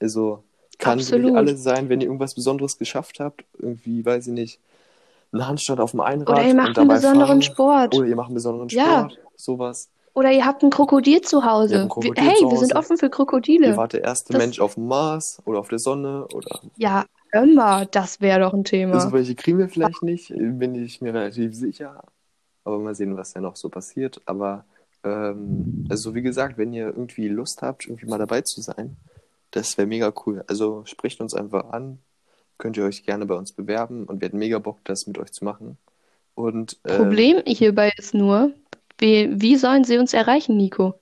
Also kann Absolut. alles sein, wenn ihr irgendwas Besonderes geschafft habt, irgendwie, weiß ich nicht, einen Handstand auf dem Einrad Oder ihr und macht einen besonderen fahren. Sport. Oder ihr macht einen besonderen Ja. Sport. Sowas. Oder ihr habt ein Krokodil zu Ihr Hause. Krokodil Wir- hey, zu wir sind Hause. offen für Ihr Krokodile. wart der erste Das- Mensch auf dem Mars oder auf der Sonne oder Ja, immer, das wäre doch ein Thema. Also welche kriegen wir vielleicht nicht, bin ich mir relativ sicher. Aber mal sehen, was da noch so passiert. Aber ähm, also wie gesagt, wenn ihr irgendwie Lust habt, irgendwie mal dabei zu sein, das wäre mega cool. Also spricht uns einfach an, könnt ihr euch gerne bei uns bewerben und wir hätten mega Bock, das mit euch zu machen. Und ähm, Problem hierbei ist nur, wie, wie sollen sie uns erreichen, Nico?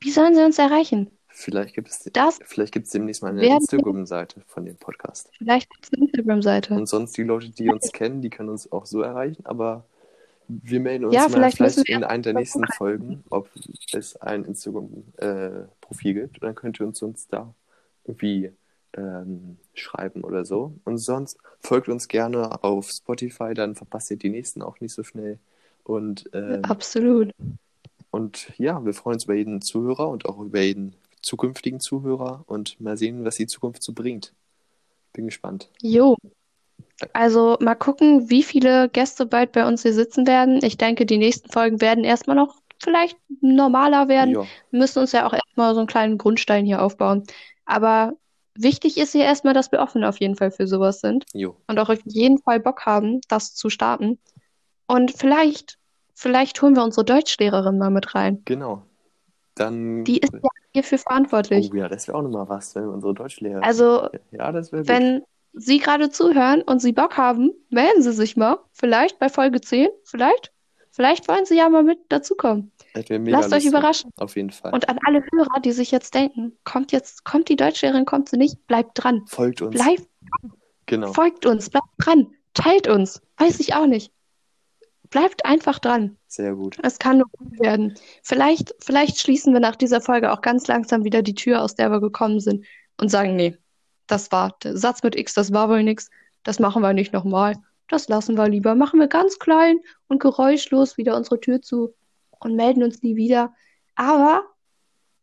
Wie sollen sie uns erreichen? vielleicht gibt es Das vielleicht gibt es demnächst mal eine Instagram-Seite von dem Podcast. vielleicht eine Instagram-Seite. Und sonst die Leute, die uns kennen, die können uns auch so erreichen, aber wir melden uns Ja, mal vielleicht vielleicht in einer der nächsten. Folgen, ob es ein Instagram-Profil gibt. Und dann könnt ihr uns, uns da irgendwie ähm, schreiben oder so. Und sonst folgt uns gerne auf Spotify, dann verpasst ihr die nächsten auch nicht so schnell. Und, ähm, Absolut. und ja, wir freuen uns über jeden Zuhörer und auch über jeden zukünftigen Zuhörer und mal sehen, was die Zukunft so bringt. Bin gespannt. Jo. Also mal gucken, wie viele Gäste bald bei uns hier sitzen werden. Ich denke, die nächsten Folgen werden erstmal noch vielleicht normaler werden. Wir müssen uns ja auch erstmal so einen kleinen Grundstein hier aufbauen. Aber wichtig ist hier erstmal, dass wir offen auf jeden Fall für sowas sind jo. und auch auf jeden Fall Bock haben, das zu starten. Und vielleicht, vielleicht holen wir unsere Deutschlehrerin mal mit rein. Genau. Dann. Die ist ja hierfür verantwortlich. Oh ja, das wäre auch nochmal was, wenn unsere Deutschlehrer. Also, Ja, das wäre gut. wenn Sie gerade zuhören und Sie Bock haben, melden Sie sich mal. Vielleicht bei Folge 10, vielleicht. Vielleicht wollen Sie ja mal mit dazukommen. Lasst euch überraschen. Auf jeden Fall. Und an alle Hörer, die sich jetzt denken, kommt jetzt, kommt die Deutschlehrerin, kommt sie nicht, bleibt dran. Folgt uns. Bleibt, Genau. folgt uns, bleibt dran, teilt uns. Weiß ich auch nicht. Bleibt einfach dran. Sehr gut. Es kann nur gut werden. Vielleicht, vielleicht schließen wir nach dieser Folge auch ganz langsam wieder die Tür, aus der wir gekommen sind und sagen, nee, das war der Satz mit X, das war wohl nix. Das machen wir nicht nochmal. Das lassen wir lieber. Machen wir ganz klein und geräuschlos wieder unsere Tür zu und melden uns nie wieder. Aber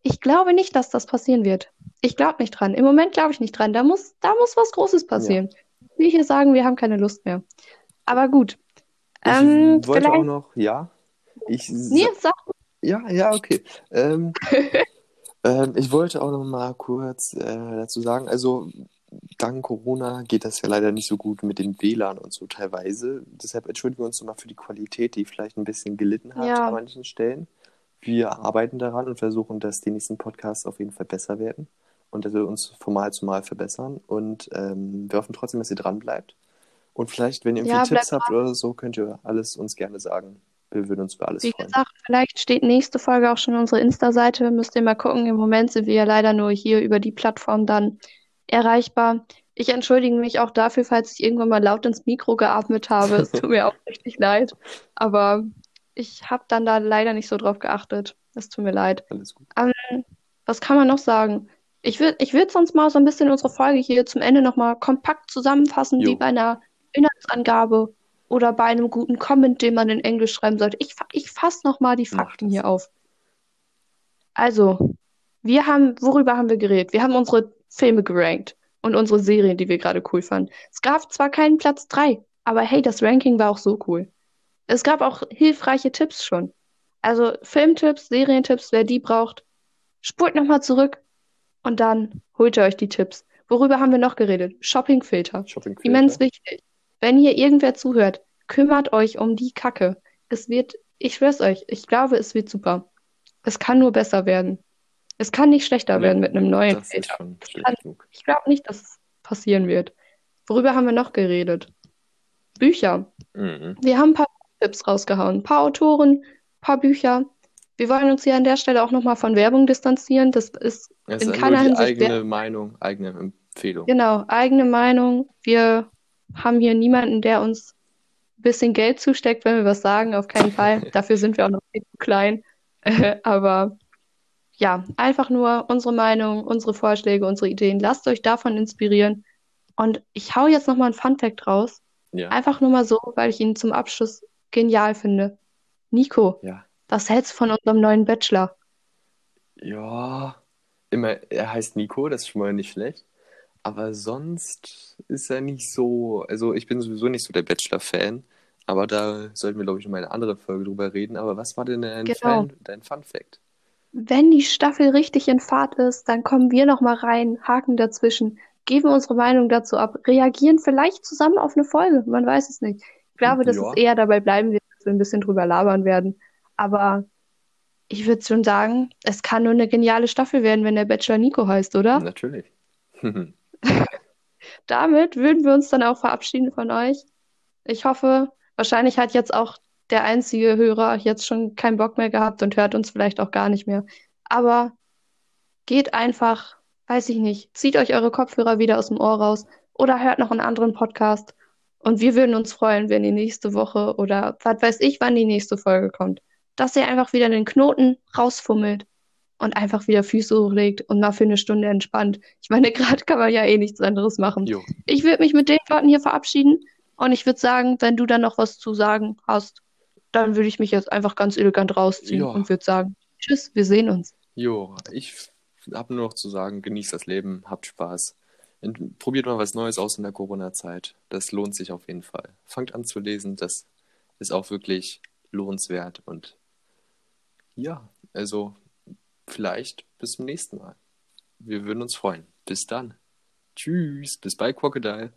ich glaube nicht, dass das passieren wird. Ich glaube nicht dran. Im Moment glaube ich nicht dran. Da muss, da muss was Großes passieren. Wir hier sagen, wir haben keine Lust mehr. Aber gut. Ich Ähm, wollte vielleicht. auch noch, ja. Ich, Nee, sag ja, ja, okay. Ähm, ähm, ich wollte auch noch mal kurz äh, dazu sagen, also dank Corona geht das ja leider nicht so gut mit dem WLAN und so teilweise. Deshalb entschuldigen wir uns nochmal für die Qualität, die vielleicht ein bisschen gelitten hat Ja. an manchen Stellen. Wir arbeiten daran und versuchen, dass die nächsten Podcasts auf jeden Fall besser werden und dass wir uns von Mal zu Mal verbessern. Und ähm, wir hoffen trotzdem, dass ihr dran bleibt. Und vielleicht, wenn ihr irgendwie Ja, Tipps habt oder so, könnt ihr alles uns gerne sagen. Wir würden uns über alles Wie freuen. gesagt, vielleicht steht nächste Folge auch schon unsere Insta-Seite. Müsst ihr mal gucken. Im Moment sind wir ja leider nur hier über die Plattform dann erreichbar. Ich entschuldige mich auch dafür, falls ich irgendwann mal laut ins Mikro geatmet habe. Es tut mir auch richtig leid. Aber ich habe dann da leider nicht so drauf geachtet. Es tut mir leid. Alles gut. Was kann man noch sagen? Ich würde ich würd sonst mal so ein bisschen unsere Folge hier zum Ende nochmal kompakt zusammenfassen, Jo. wie bei einer Inhaltsangabe oder bei einem guten Comment, den man in Englisch schreiben sollte. Ich, ich fasse nochmal die Fakten hier auf. Also, wir haben, worüber haben wir geredet? Wir haben unsere Filme gerankt und unsere Serien, die wir gerade cool fanden. Es gab zwar keinen Platz 3, aber hey, das Ranking war auch so cool. Es gab auch hilfreiche Tipps schon. Also Filmtipps, Serientipps, wer die braucht, spult nochmal zurück und dann holt ihr euch die Tipps. Worüber haben wir noch geredet? Shoppingfilter. Shopping Immens wichtig. Wenn hier irgendwer zuhört, kümmert euch um die Kacke. Es wird, ich schwör's euch, ich glaube, es wird super. Es kann nur besser werden. Es kann nicht schlechter werden mit einem neuen Das ist Filter. schon kann-. Ich glaube nicht, dass es passieren wird. Worüber haben wir noch geredet? Bücher. Mhm. Wir haben ein paar Tipps rausgehauen. Ein paar Autoren, ein paar Bücher. Wir wollen uns hier an der Stelle auch nochmal von Werbung distanzieren. Das ist Es In ist keiner Hinsicht eigene Meinung, eigene Empfehlung. Genau, eigene Meinung. Wir haben hier niemanden, der uns ein bisschen Geld zusteckt, wenn wir was sagen, auf keinen Fall. Dafür sind wir auch noch viel zu klein. Aber ja, einfach nur unsere Meinung, unsere Vorschläge, unsere Ideen. Lasst euch davon inspirieren. Und ich hau jetzt nochmal ein Funfact raus. Ja. Einfach nur mal so, weil ich ihn zum Abschluss genial finde. Nico, Ja. was hältst du von unserem neuen Bachelor? Ja. Immer, er heißt Nico, das ist schon mal nicht schlecht. Aber sonst ist er nicht so. Also, ich bin sowieso nicht so der Bachelor-Fan. Aber da sollten wir, glaube ich, noch mal eine andere Folge drüber reden. Aber was war denn dein, Genau. Fan, dein Fun Fact? Wenn die Staffel richtig in Fahrt ist, dann kommen wir noch mal rein, haken dazwischen, geben unsere Meinung dazu ab, reagieren vielleicht zusammen auf eine Folge. Man weiß es nicht. Ich glaube, dass Ja. es eher dabei bleiben wird, dass wir ein bisschen drüber labern werden. Aber ich würde schon sagen, es kann nur eine geniale Staffel werden, wenn der Bachelor Nico heißt, oder? Natürlich. Damit würden wir uns dann auch verabschieden von euch. Ich hoffe, wahrscheinlich hat jetzt auch der einzige Hörer jetzt schon keinen Bock mehr gehabt und hört uns vielleicht auch gar nicht mehr. Aber geht einfach, weiß ich nicht, zieht euch eure Kopfhörer wieder aus dem Ohr raus oder hört noch einen anderen Podcast. Und wir würden uns freuen, wenn die nächste Woche oder was weiß ich, wann die nächste Folge kommt, dass ihr einfach wieder den Knoten rausfummelt und einfach wieder Füße hochlegt und mal für eine Stunde entspannt. Ich meine, gerade kann man ja eh nichts anderes machen. Jo. Ich würde mich mit den Worten hier verabschieden und ich würde sagen, wenn du dann noch was zu sagen hast, dann würde ich mich jetzt einfach ganz elegant rausziehen Ja. und würde sagen, tschüss, wir sehen uns. Jo, ich habe nur noch zu sagen, genießt das Leben, habt Spaß. Und probiert mal was Neues aus in der Corona-Zeit. Das lohnt sich auf jeden Fall. Fangt an zu lesen, das ist auch wirklich lohnenswert. Und ja, also vielleicht bis zum nächsten Mal. Wir würden uns freuen. Bis dann. Tschüss, bis bald, Crocodile.